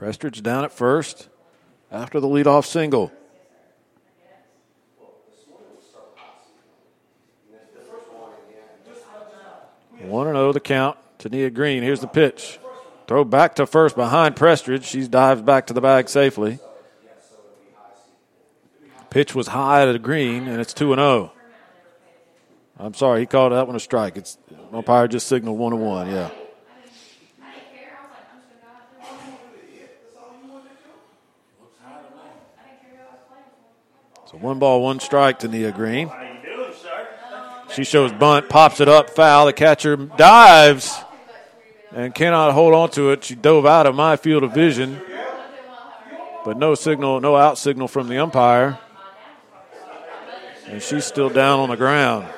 Prestridge down at first after the leadoff single. One and oh zero the count to Nia Green. Here's the pitch. Throw back to first behind Prestridge. She dives back to the bag safely. Pitch was high to Green, and it's two and zero. I'm sorry, he called that one a strike. It's umpire just signaled one and one. Yeah. So one ball, one strike to Nia Green. She shows bunt, pops it up, foul. The catcher dives and cannot hold on to it. She dove out of my field of vision, but no signal, no out signal from the umpire. And she's still down on the ground.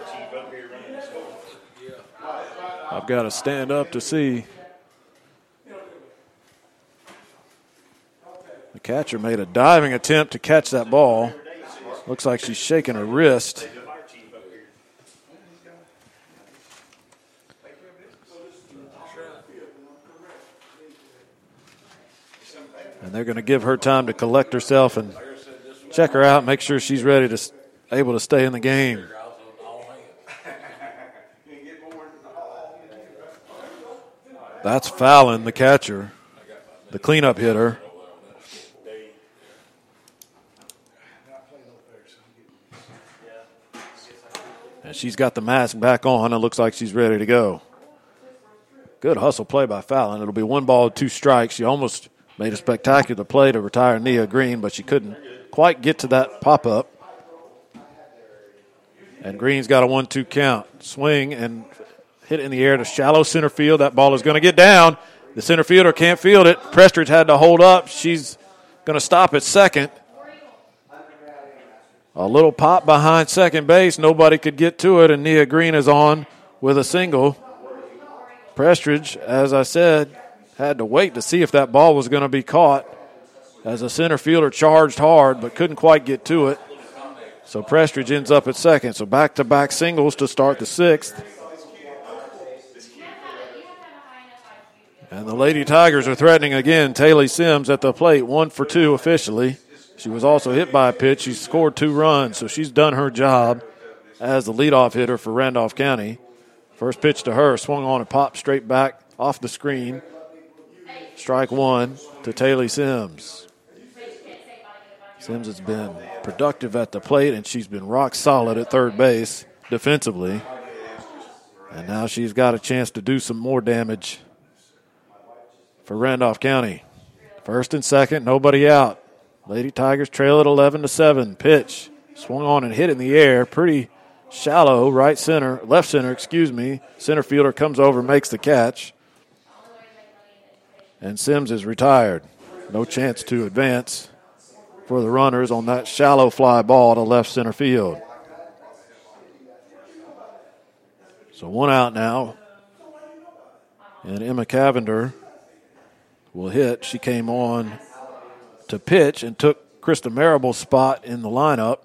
I've got to stand up to see. The catcher made a diving attempt to catch that ball. Looks like she's shaking her wrist. And they're going to give her time to collect herself and check her out, make sure she's ready to able to stay in the game. That's Fallon, the catcher, the cleanup hitter. And she's got the mask back on. It looks like she's ready to go. Good hustle play by Fallon. It'll be one ball, two strikes. She almost made a spectacular play to retire Nia Green, but she couldn't quite get to that pop up. And Green's got a one two count. Swing and hit in the air to shallow center field. That ball is going to get down. The center fielder can't field it. Prestridge had to hold up. She's going to stop at second. A little pop behind second base. Nobody could get to it, and Nia Green is on with a single. Prestridge, as I said, had to wait to see if that ball was going to be caught as a center fielder charged hard but couldn't quite get to it. So Prestridge ends up at second. So back to back singles to start the sixth. And the Lady Tigers are threatening again. Taylor Sims at the plate, one for two officially. She was also hit by a pitch. She scored two runs, so she's done her job as the leadoff hitter for Randolph County. First pitch to her, swung on and popped straight back off the screen. Strike one to Taylor Sims. Sims has been productive at the plate, and she's been rock solid at third base defensively. And now she's got a chance to do some more damage for Randolph County. First and second, nobody out. Lady Tigers trail at 11 to 7. Pitch swung on and hit in the air, pretty shallow, right center, left center, excuse me. Center fielder comes over, makes the catch. And Sims is retired. No chance to advance for the runners on that shallow fly ball to left center field. So one out now. And Emma Cavender will hit. She came on to pitch and took Krista Marable's spot in the lineup.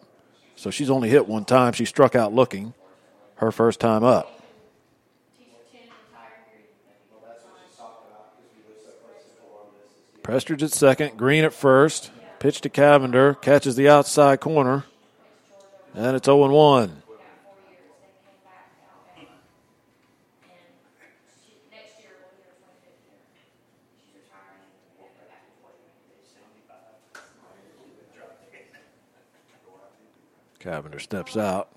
So she's only hit one time. She struck out looking her first time up. Prestridge at second, Green at first. Pitch to Cavender, catches the outside corner, and it's 0 1. Cavender steps out.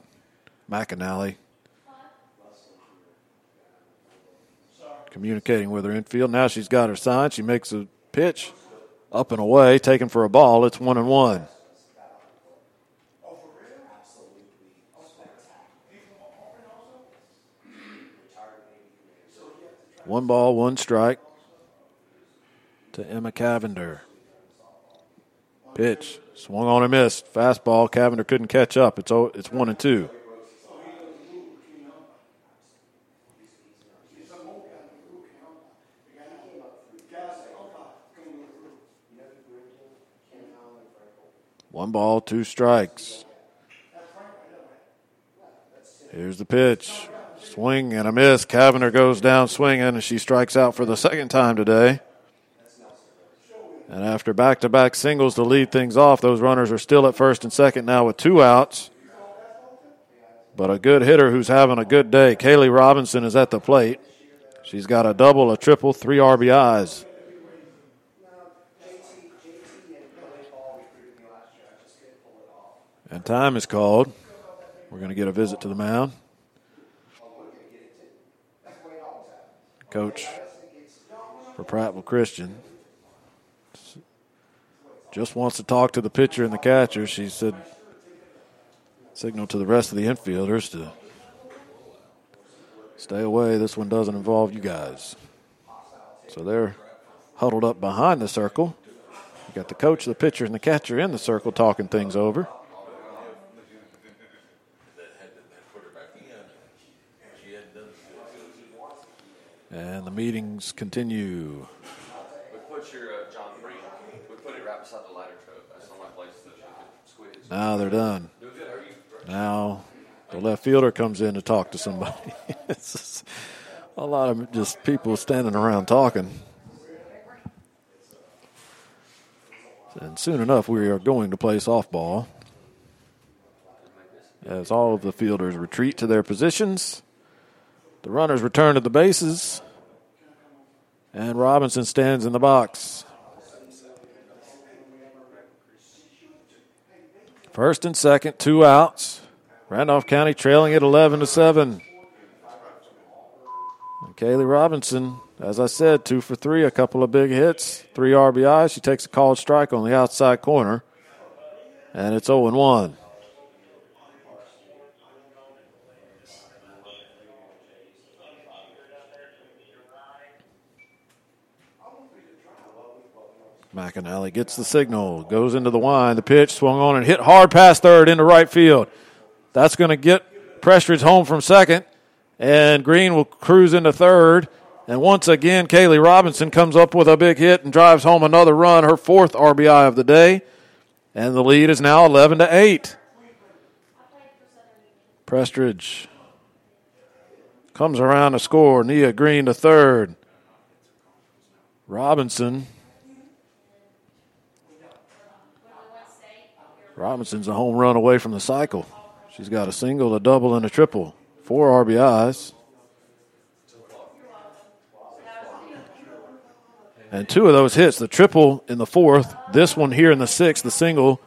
McAnally communicating with her infield. Now she's got her sign. She makes a pitch up and away, taken for a ball. It's one and one. One ball, one strike to Emma Cavender. Pitch swung on and missed. Fastball. Cavender couldn't catch up. It's it's one and two. One ball, two strikes. Here's the pitch. Swing and a miss. Cavender goes down swinging, and she strikes out for the second time today. And after back to back singles to lead things off, those runners are still at first and second now with two outs. But a good hitter who's having a good day. Kaylee Robinson is at the plate. She's got a double, a triple, three RBIs. And time is called. We're going to get a visit to the mound. Coach for Prattville Christian just wants to talk to the pitcher and the catcher. She said, signal to the rest of the infielders to stay away. This one doesn't involve you guys. So they're huddled up behind the circle. You got the coach, the pitcher, and the catcher in the circle talking things over. And the meetings continue. We put your uh, John Green. We put it right beside the ladder truck. That's the only place that you could squeeze. Now they're done. Doing good. How are you? Now the left fielder comes in to talk to somebody. it's a lot of just people standing around talking. And soon enough, we are going to play softball. As all of the fielders retreat to their positions, the runners return to the bases, and Robinson stands in the box. First and second, two outs. Randolph County trailing at 11 to 7. And Kaylee Robinson, as I said, two for three, a couple of big hits, three RBIs. She takes a called strike on the outside corner, and it's 0 1. McAnally gets the signal, goes into the wind. The pitch swung on and hit hard past third into right field. That's going to get Prestridge home from second, and Green will cruise into third. And once again, Kaylee Robinson comes up with a big hit and drives home another run, her fourth RBI of the day. And the lead is now 11 to 8. Prestridge comes around to score. Nia Green to third. Robinson Robinson's a home run away from the cycle. She's got a single, a double, and a triple. Four RBIs. And two of those hits, the triple in the fourth, this one here in the sixth, the single,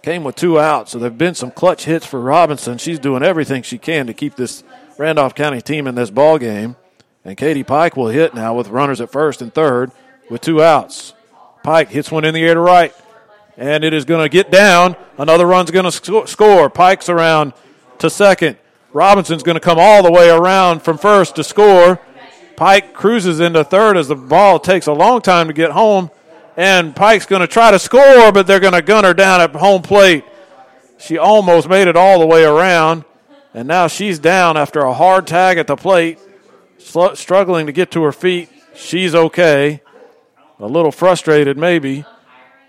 came with two outs. So there have been some clutch hits for Robinson. She's doing everything she can to keep this Randolph County team in this ball game. And Katie Pike will hit now with runners at first and third with two outs. Pike hits one in the air to right, and it is going to get down. Another run's going to sc- score. Pike's around to second. Robinson's going to come all the way around from first to score. Pike cruises into third as the ball takes a long time to get home, and Pike's going to try to score, but they're going to gun her down at home plate. She almost made it all the way around, and now she's down after a hard tag at the plate, struggling to get to her feet. She's okay. A little frustrated, maybe.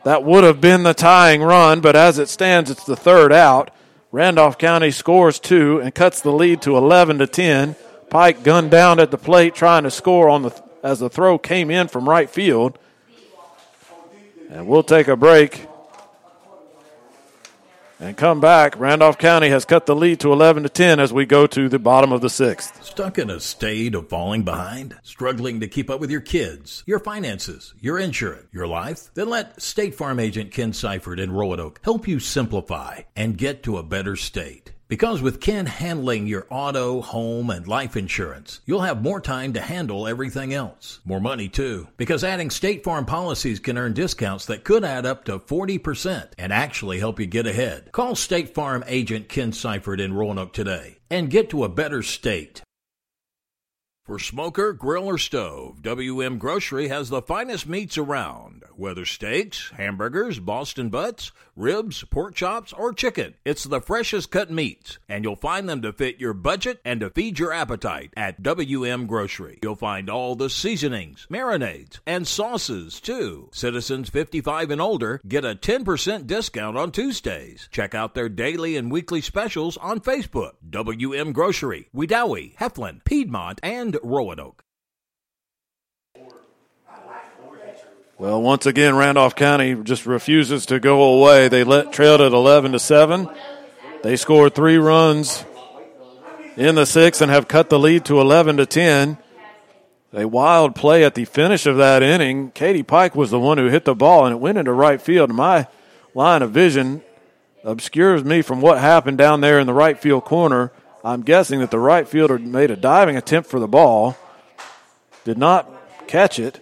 That would have been the tying run, but as it stands, it's the third out. Randolph County scores two and cuts the lead to 11 to 10. Pike gunned down at the plate trying to score on the as the throw came in from right field. And we'll take a break and come back. Randolph County has cut the lead to 11 to 10 as we go to the bottom of the sixth. Stuck in a state of falling behind? Struggling to keep up with your kids, your finances, your insurance, your life? Then let State Farm agent Ken Seifert in Roanoke help you simplify and get to a better state. Because with Ken handling your auto, home, and life insurance, you'll have more time to handle everything else. More money too. Because adding State Farm policies can earn discounts that could add up to 40% and actually help you get ahead. Call State Farm agent Ken Seifert in Roanoke today and get to a better state. For smoker, grill, or stove, WM Grocery has the finest meats around. Whether steaks, hamburgers, Boston butts, ribs, pork chops, or chicken, it's the freshest cut meats, and you'll find them to fit your budget and to feed your appetite at WM Grocery. You'll find all the seasonings, marinades, and sauces too. Citizens 55 and older get a 10% discount on Tuesdays. Check out their daily and weekly specials on Facebook. WM Grocery, Wedowee, Heflin, Piedmont, and Roanoke. Well, once again, Randolph County just refuses to go away. They let trailed at 11 to 7. They scored three runs in the sixth and have cut the lead to 11 to 10. A wild play at the finish of that inning. Katie Pike was the one who hit the ball, and it went into right field. My line of vision obscures me from what happened down there in the right field corner. I'm guessing that the right fielder made a diving attempt for the ball, did not catch it,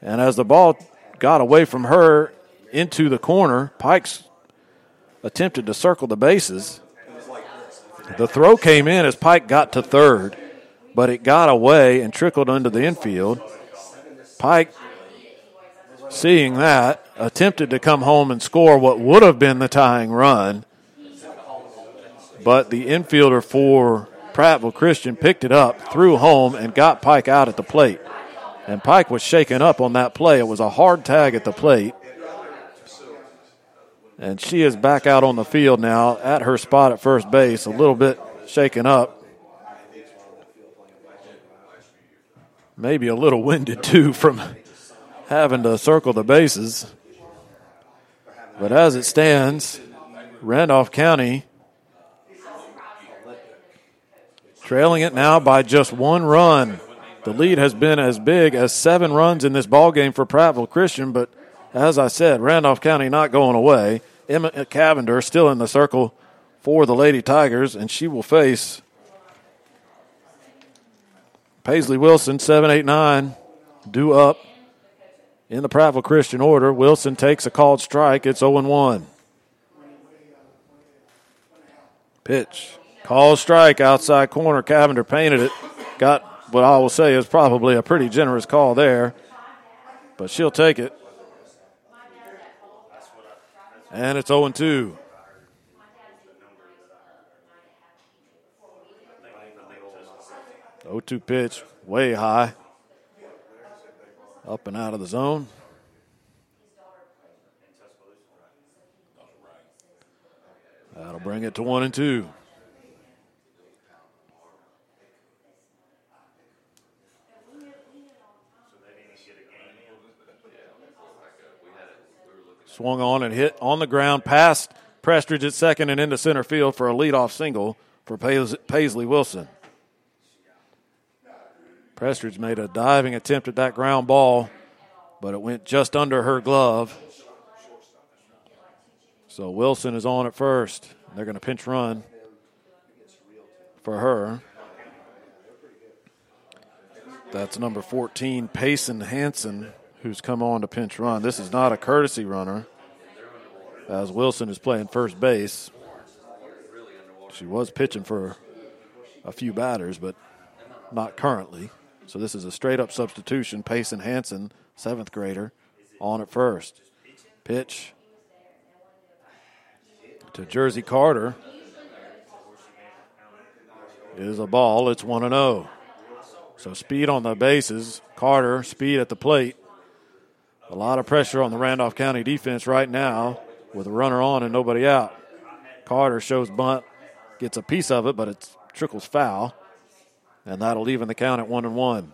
and as the ball got away from her into the corner, Pikes attempted to circle the bases. The throw came in as Pike got to third, but it got away and trickled into the infield. Pike, seeing that, attempted to come home and score what would have been the tying run, but the infielder for Prattville Christian picked it up, threw home, and got Pike out at the plate. And Pike was shaken up on that play. It was a hard tag at the plate. And she is back out on the field now at her spot at first base, a little bit shaken up. Maybe a little winded too from having to circle the bases. But as it stands, Randolph County trailing it now by just one run. The lead has been as big as seven runs in this ball game for Prattville Christian, but as I said, Randolph County not going away. Emma Cavender still in the circle for the Lady Tigers, and she will face Paisley Wilson, 789, due up in the Prattville Christian order. Wilson takes a called strike. It's 0 1. Pitch. Call strike outside corner. Cavender painted it. Got what I will say is probably a pretty generous call there, but she'll take it. And it's 0 2. O two pitch, way high, up and out of the zone. That'll bring it to one and two. Swung on and hit on the ground past Prestridge at second and into center field for a leadoff single for Paisley Wilson. Prestridge made a diving attempt at that ground ball, but it went just under her glove. So Wilson is on at first. They're going to pinch run for her. That's number 14, Payson Hanson, who's come on to pinch run. This is not a courtesy runner, as Wilson is playing first base. She was pitching for a few batters, but not currently. So this is a straight up substitution. Payson Hanson, seventh grader, on at first. Pitch to Jersey Carter is a ball. It's 1 0. So speed on the bases. Carter, speed at the plate. A lot of pressure on the Randolph County defense right now with a runner on and nobody out. Carter shows bunt, gets a piece of it, but it trickles foul. And that'll even the count at 1 and 1.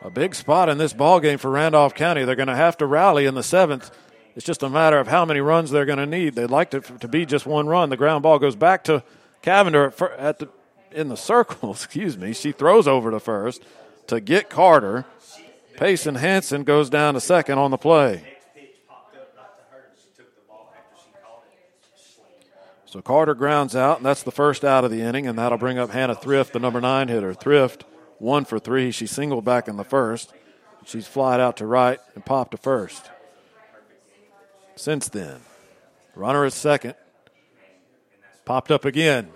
a big spot in this ball game for Randolph County. They're going to have to rally in the seventh. It's just a matter of how many runs they're going to need. They'd like to, to be just one run. The ground ball goes back to Cavender at, the in the circle. Excuse me. She throws over to first to get Carter. Payson Hanson goes down to second on the play. So Carter grounds out, and that's the first out of the inning, and that'll bring up Hannah Thrift, the number nine hitter. Thrift one for three. She singled back in the first. She's flied out to right and popped to first. Since then, runner is second. Popped up again.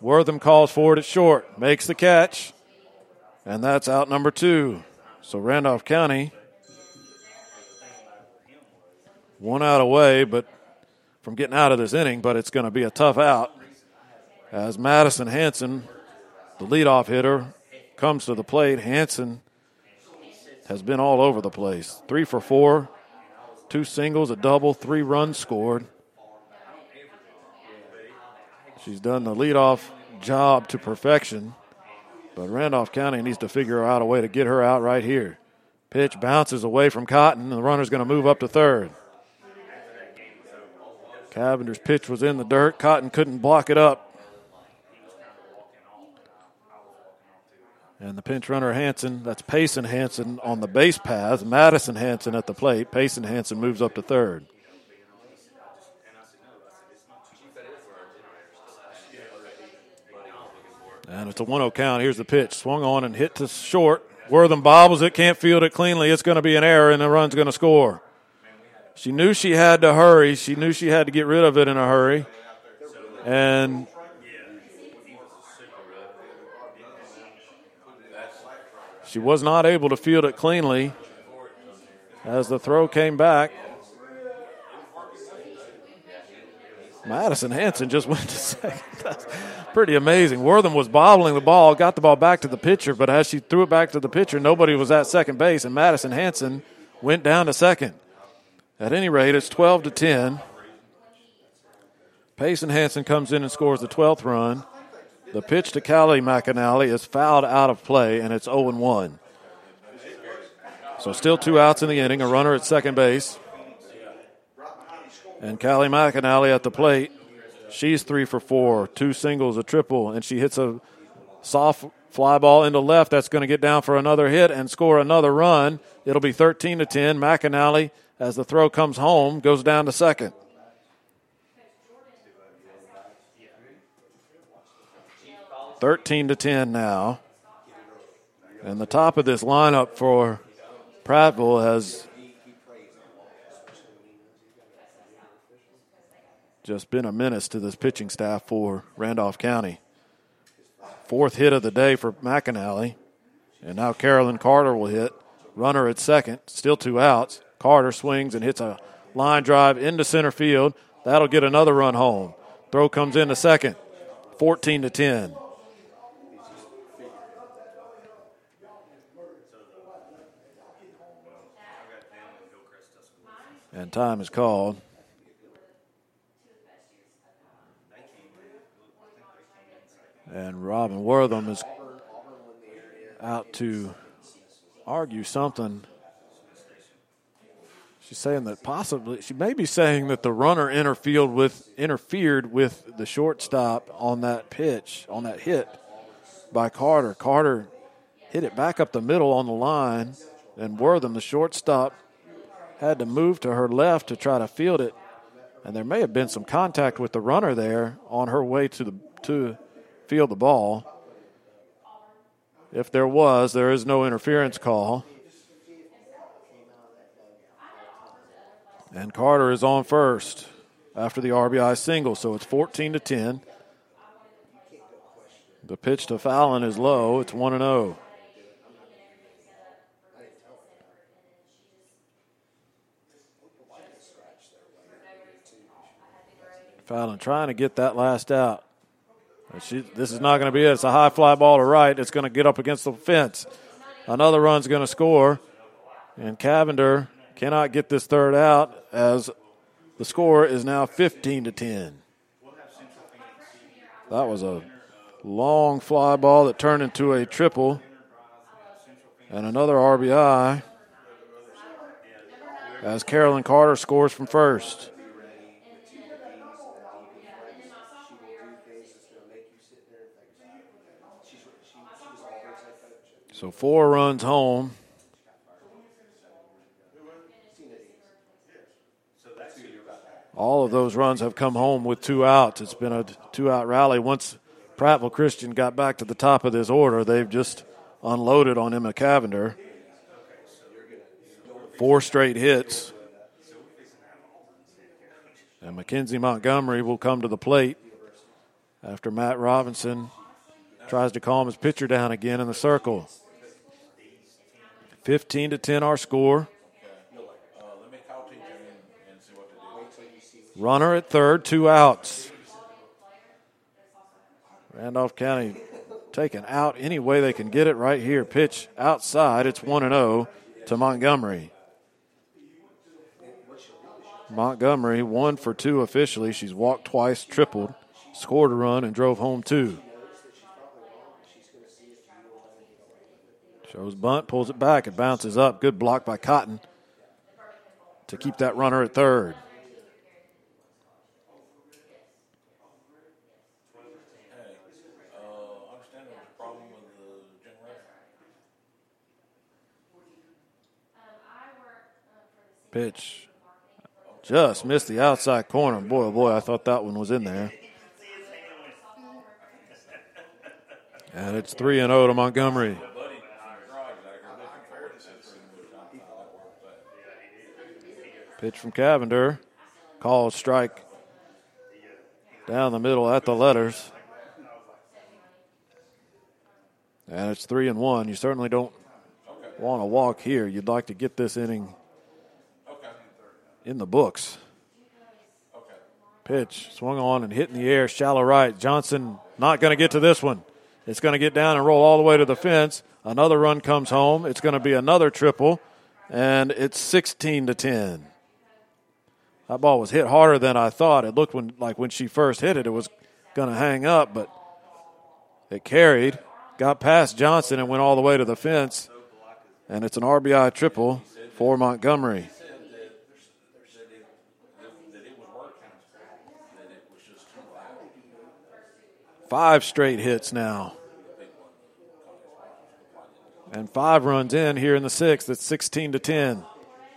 Wortham calls forward at short, makes the catch, and that's out number two. So Randolph County, one out away, but from getting out of this inning, but it's going to be a tough out as Madison Hanson, the leadoff hitter, comes to the plate. Hanson has been all over the place. Three for four, two singles, a double, three runs scored. She's done the leadoff job to perfection, but Randolph County needs to figure out a way to get her out right here. Pitch bounces away from Cotton, and the runner's going to move up to third. Cavender's pitch was in the dirt. Cotton couldn't block it up. And the pinch runner Hanson, that's Payson Hanson on the base path. Madison Hanson at the plate. Payson Hanson moves up to third. And it's a 1 0 count. Here's the pitch. Swung on and hit to short. Wortham bobbles it, can't field it cleanly. It's going to be an error, and the run's going to score. She knew she had to hurry. She knew she had to get rid of it in a hurry. And she was not able to field it cleanly as the throw came back. Madison Hanson just went to second. That's pretty amazing. Wortham was bobbling the ball, got the ball back to the pitcher, but as she threw it back to the pitcher, nobody was at second base, and Madison Hanson went down to second. At any rate, it's 12 to 10. Payson Hanson comes in and scores the 12th run. The pitch to Callie McAnally is fouled out of play, and it's 0 1. So still two outs in the inning, a runner at second base. And Callie McAnally at the plate. She's three for four, two singles, a triple, and she hits a soft fly ball into left. That's going to get down for another hit and score another run. It'll be 13 to 10. McAnally, as the throw comes home, goes down to second. Thirteen to ten now, and the top of this lineup for Prattville has just been a menace to this pitching staff for Randolph County. Fourth hit of the day for McAnally. And now Carolyn Carter will hit. Runner at second, still two outs. Carter swings and hits a line drive into center field. That'll get another run home. Throw comes into second. 14 to 10. And time is called. And Robin Wortham is out to argue something. She's saying that possibly she may be saying that the runner interfered with interfered with the shortstop on that pitch on that hit by Carter. Carter hit it back up the middle on the line, and Wortham, the shortstop, had to move to her left to try to field it. And there may have been some contact with the runner there on her way to the to field the ball. If there was, there is no interference call. And Carter is on first after the RBI single, so it's 14 to 10. The pitch to Fallon is low. It's 1 and oh. 0. Fallon trying to get that last out. She, this is not going to be it. It's a high fly ball to right. It's going to get up against the fence. Another run's going to score. And Cavender cannot get this third out as the score is now 15 to 10. That was a long fly ball that turned into a triple. And another RBI as Carolyn Carter scores from first. So four runs home. All of those runs have come home with two outs. It's been a two out rally. Once Prattville Christian got back to the top of this order, they've just unloaded on Emma Cavender. Four straight hits. And Mackenzie Montgomery will come to the plate after Matt Robinson tries to calm his pitcher down again in the circle. 15 to 10 our score. Runner at third, two outs. Randolph County taken out any way they can get it right here. Pitch outside. It's 1 and 0 to Montgomery. Montgomery, one for two officially. She's walked twice, tripled, scored a run, and drove home two. Shows bunt, pulls it back, it bounces up. Good block by Cotton to keep that runner at third. Pitch just missed the outside corner. Boy, oh boy, I thought that one was in there. And it's 3 and 0 to Montgomery. Pitch from Cavender. Call strike down the middle at the letters. And it's 3 and 1. You certainly don't want to walk here. You'd like to get this inning in the books. Pitch swung on and hit in the air, shallow right. Johnson not going to get to this one. It's going to get down and roll all the way to the fence. Another run comes home. It's going to be another triple, and it's 16 to 10. That ball was hit harder than I thought. It looked when, like when she first hit it, it was going to hang up, but it carried, got past Johnson, and went all the way to the fence. And it's an RBI triple for Montgomery. Five straight hits now. And five runs in here in the sixth. It's 16 to 10.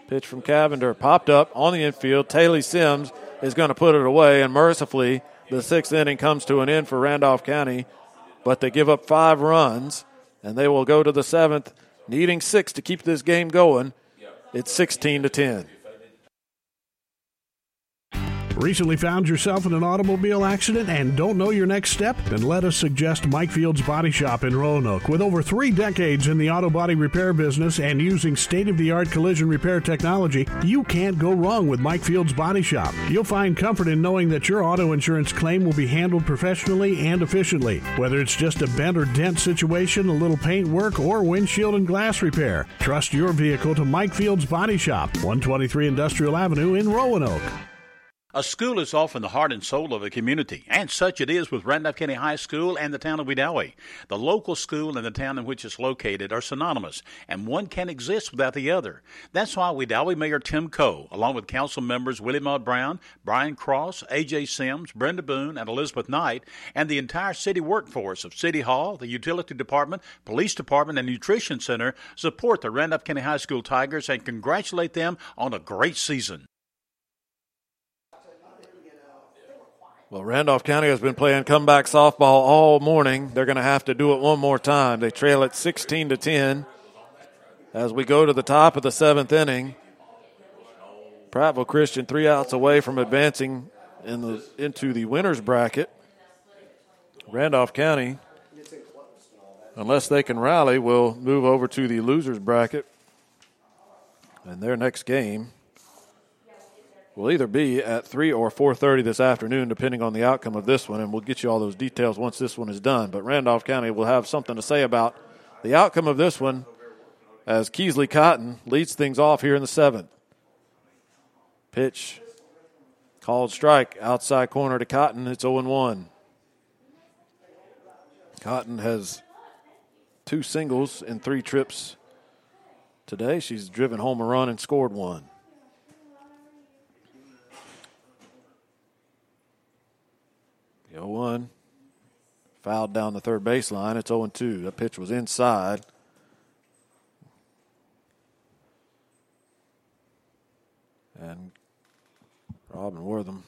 Pitch from Cavender popped up on the infield. Taylor Sims is going to put it away, and mercifully, the sixth inning comes to an end for Randolph County. But they give up five runs, and they will go to the seventh, needing six to keep this game going. It's 16 to 10. Recently found yourself in an automobile accident and don't know your next step? Then let us suggest Mike Fields Body Shop in Roanoke. With over three decades in the auto body repair business and using state of the art collision repair technology, you can't go wrong with Mike Fields Body Shop. You'll find comfort in knowing that your auto insurance claim will be handled professionally and efficiently. Whether it's just a bent or dent situation, a little paint work, or windshield and glass repair, trust your vehicle to Mike Fields Body Shop, 123 Industrial Avenue in Roanoke. A school is often the heart and soul of a community, and such it is with Randolph County High School and the town of Wedowee. The local school and the town in which it's located are synonymous, and one can't exist without the other. That's why Wedowee Mayor Tim Coe, along with council members Willie Maud Brown, Brian Cross, A.J. Sims, Brenda Boone, and Elizabeth Knight, and the entire city workforce of City Hall, the Utility Department, Police Department, and Nutrition Center support the Randolph County High School Tigers and congratulate them on a great season. Well, Randolph County has been playing comeback softball all morning. They're going to have to do it one more time. They trail it 16 to 10 as we go to the top of the seventh inning. Prattville Christian three outs away from advancing in the into the winners bracket. Randolph County, unless they can rally, will move over to the losers bracket. And their next game will either be at 3 or 4.30 this afternoon depending on the outcome of this one and we'll get you all those details once this one is done. But randolph county will have something to say about the outcome of this one as keesley cotton leads things off here in the seventh. Pitch called strike outside corner to cotton. It's 0-1 cotton has two singles in three trips today. She's driven home a run and scored one The 0 1. Fouled down the third baseline. It's 0 2. That pitch was inside. And Robin Wortham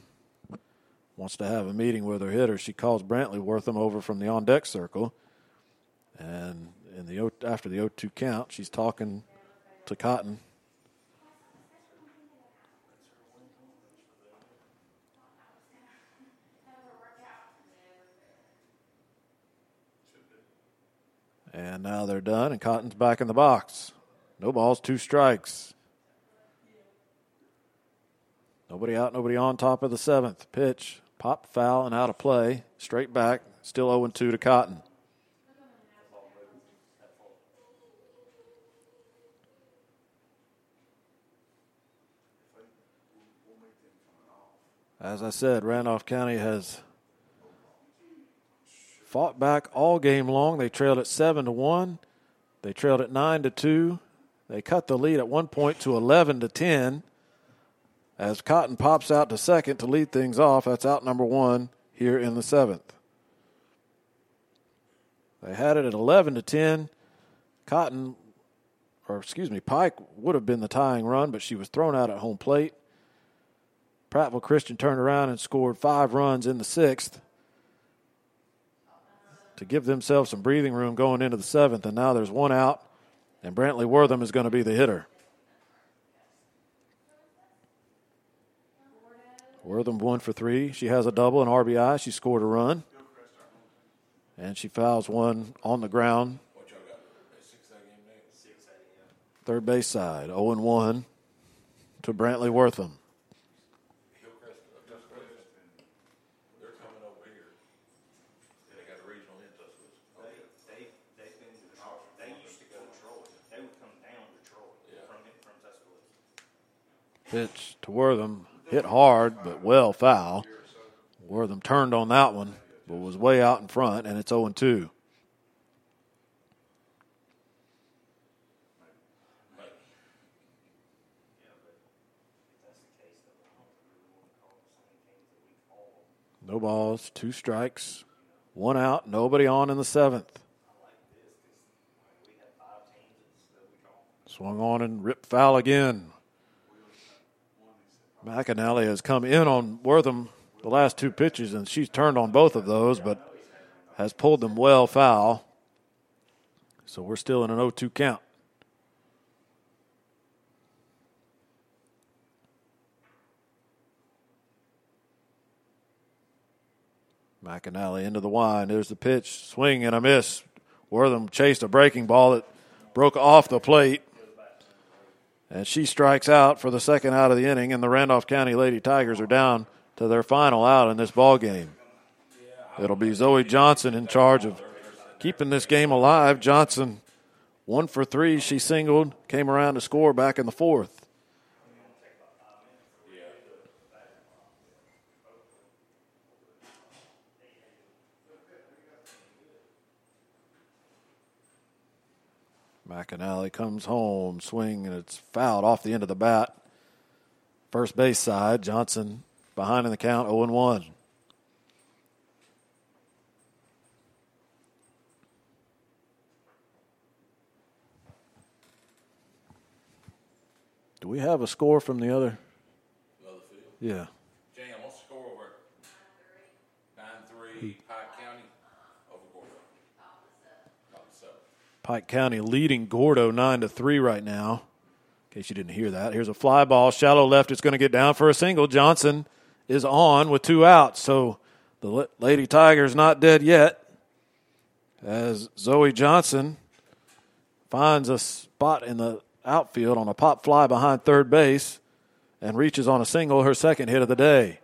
wants to have a meeting with her hitter. She calls Brantley Wortham over from the on deck circle. And in the after the 0 2 count, she's talking to Cotton. And now they're done, and Cotton's back in the box. No balls, two strikes. Nobody out, nobody on top of the seventh. Pitch, pop foul and out of play. Straight back, still 0 2 to Cotton. As I said, Randolph County has fought back all game long. They trailed at seven to one. They trailed at nine to two. They cut the lead at one point to eleven to ten. As Cotton pops out to second to lead things off, that's out number one here in the seventh. They had it at eleven to ten. Cotton, or excuse me, Pike would have been the tying run, but she was thrown out at home plate. Prattville Christian turned around and scored five runs in the sixth to give themselves some breathing room going into the seventh. And now there's one out, and Brantley Wortham is going to be the hitter. Wortham one for three. She has a double and RBI. She scored a run. And she fouls one on the ground. Third base side, 0 1 to Brantley Wortham. They, they've been, they used to go to Troy. They would come down to Troy from, from Tuscaloosa. Pitch to Wortham. Hit hard, but well foul. Wortham turned on that one, but was way out in front, and it's 0 2. No balls, two strikes, one out, nobody on in the seventh. Swung on and ripped foul again. McAnally has come in on Wortham the last two pitches, and she's turned on both of those, but has pulled them well foul. So we're still in an 0 2 count. McAnally into the wind. There's the pitch, swing and a miss. Wortham chased a breaking ball that broke off the plate. And she strikes out for the second out of the inning, and the Randolph County Lady Tigers are down to their final out in this ball game. It'll be Zoe Johnson in charge of keeping this game alive. Johnson, one for three, she singled, came around to score back in the fourth. McAnally comes home, swing, and it's fouled off the end of the bat. First base side, Johnson behind in the count, 0 1. Do we have a score from the other? Yeah. Jam, what's the score over? Nine three, Pike County over Gordo. Opposite. Pike County leading Gordo nine to three right now. In case you didn't hear that, here's a fly ball, shallow left. It's going to get down for a single. Johnson is on with two outs, so the La- Lady Tigers not dead yet. As Zoe Johnson finds a spot in the outfield on a pop fly behind third base and reaches on a single, her second hit of the day.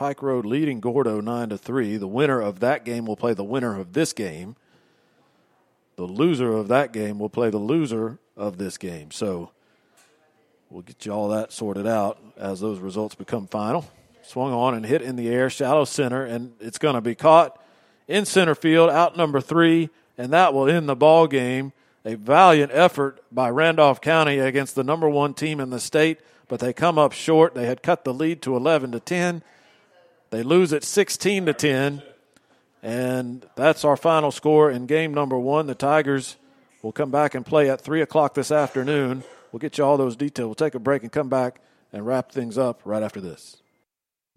Pike Road leading Gordo nine to three. The winner of that game will play the winner of this game. The loser of that game will play the loser of this game. So we'll get you all that sorted out as those results become final. Swung on and hit in the air, shallow center, and it's going to be caught in center field, out number three, and that will end the ball game. A valiant effort by Randolph County against the number one team in the state, but they come up short. They had cut the lead to 11 to 10. They lose at 16 to 10. And that's our final score in game number one. The Tigers will come back and play at 3 o'clock this afternoon. We'll get you all those details. We'll take a break and come back and wrap things up right after this.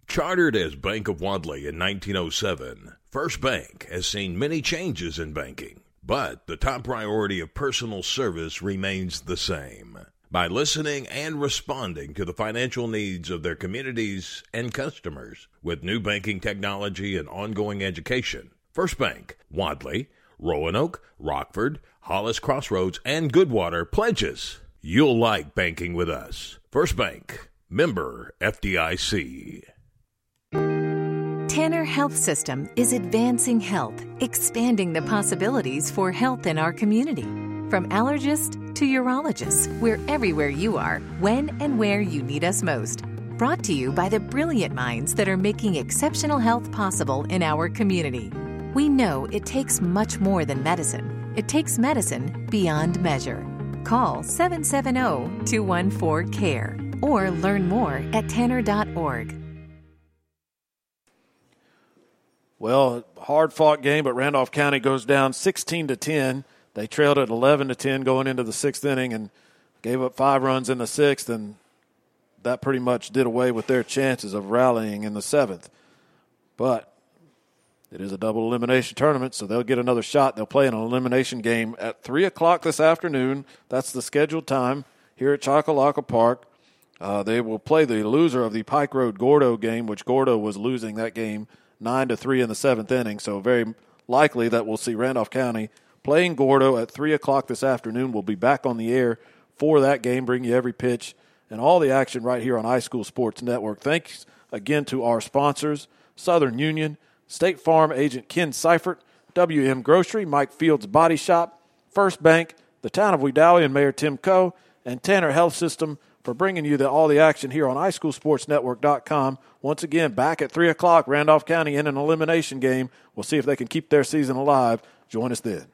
Chartered as Bank of Wadley in 1907, First Bank has seen many changes in banking, but the top priority of personal service remains the same. By listening and responding to the financial needs of their communities and customers with new banking technology and ongoing education, First Bank, Wadley, Roanoke, Rockford, Hollis Crossroads, and Goodwater pledges you'll like banking with us. First Bank, member FDIC. Tanner Health System is advancing health, expanding the possibilities for health in our community. From allergists to urologists, we're everywhere you are, when and where you need us most. Brought to you by the brilliant minds that are making exceptional health possible in our community. We know it takes much more than medicine, it takes medicine beyond measure. Call 770 214 CARE or learn more at tanner.org. Well, hard fought game, but Randolph County goes down 16 to 10. They trailed at 11 to 10 going into the sixth inning and gave up five runs in the sixth, and that pretty much did away with their chances of rallying in the seventh. But it is a double elimination tournament, so they'll get another shot. They'll play an elimination game at 3 o'clock this afternoon. That's the scheduled time here at Choccolocco Park. Uh, they will play the loser of the Pike Road Gordo game, which Gordo was losing that game nine to three in the seventh inning. So very likely that we'll see Randolph County playing Gordo at three o'clock this afternoon. We'll be back on the air for that game, bring you every pitch and all the action right here on iSchool Sports Network. Thanks again to our sponsors: Southern Union, State Farm agent Ken Seifert, WM Grocery, Mike Fields Body Shop, First Bank, the Town of Wedowee, and Mayor Tim Coe, and Tanner Health System for bringing you the, all the action here on iSchoolSportsNetwork.com. Once again, back at 3 o'clock, Randolph County in an elimination game. We'll see if they can keep their season alive. Join us then.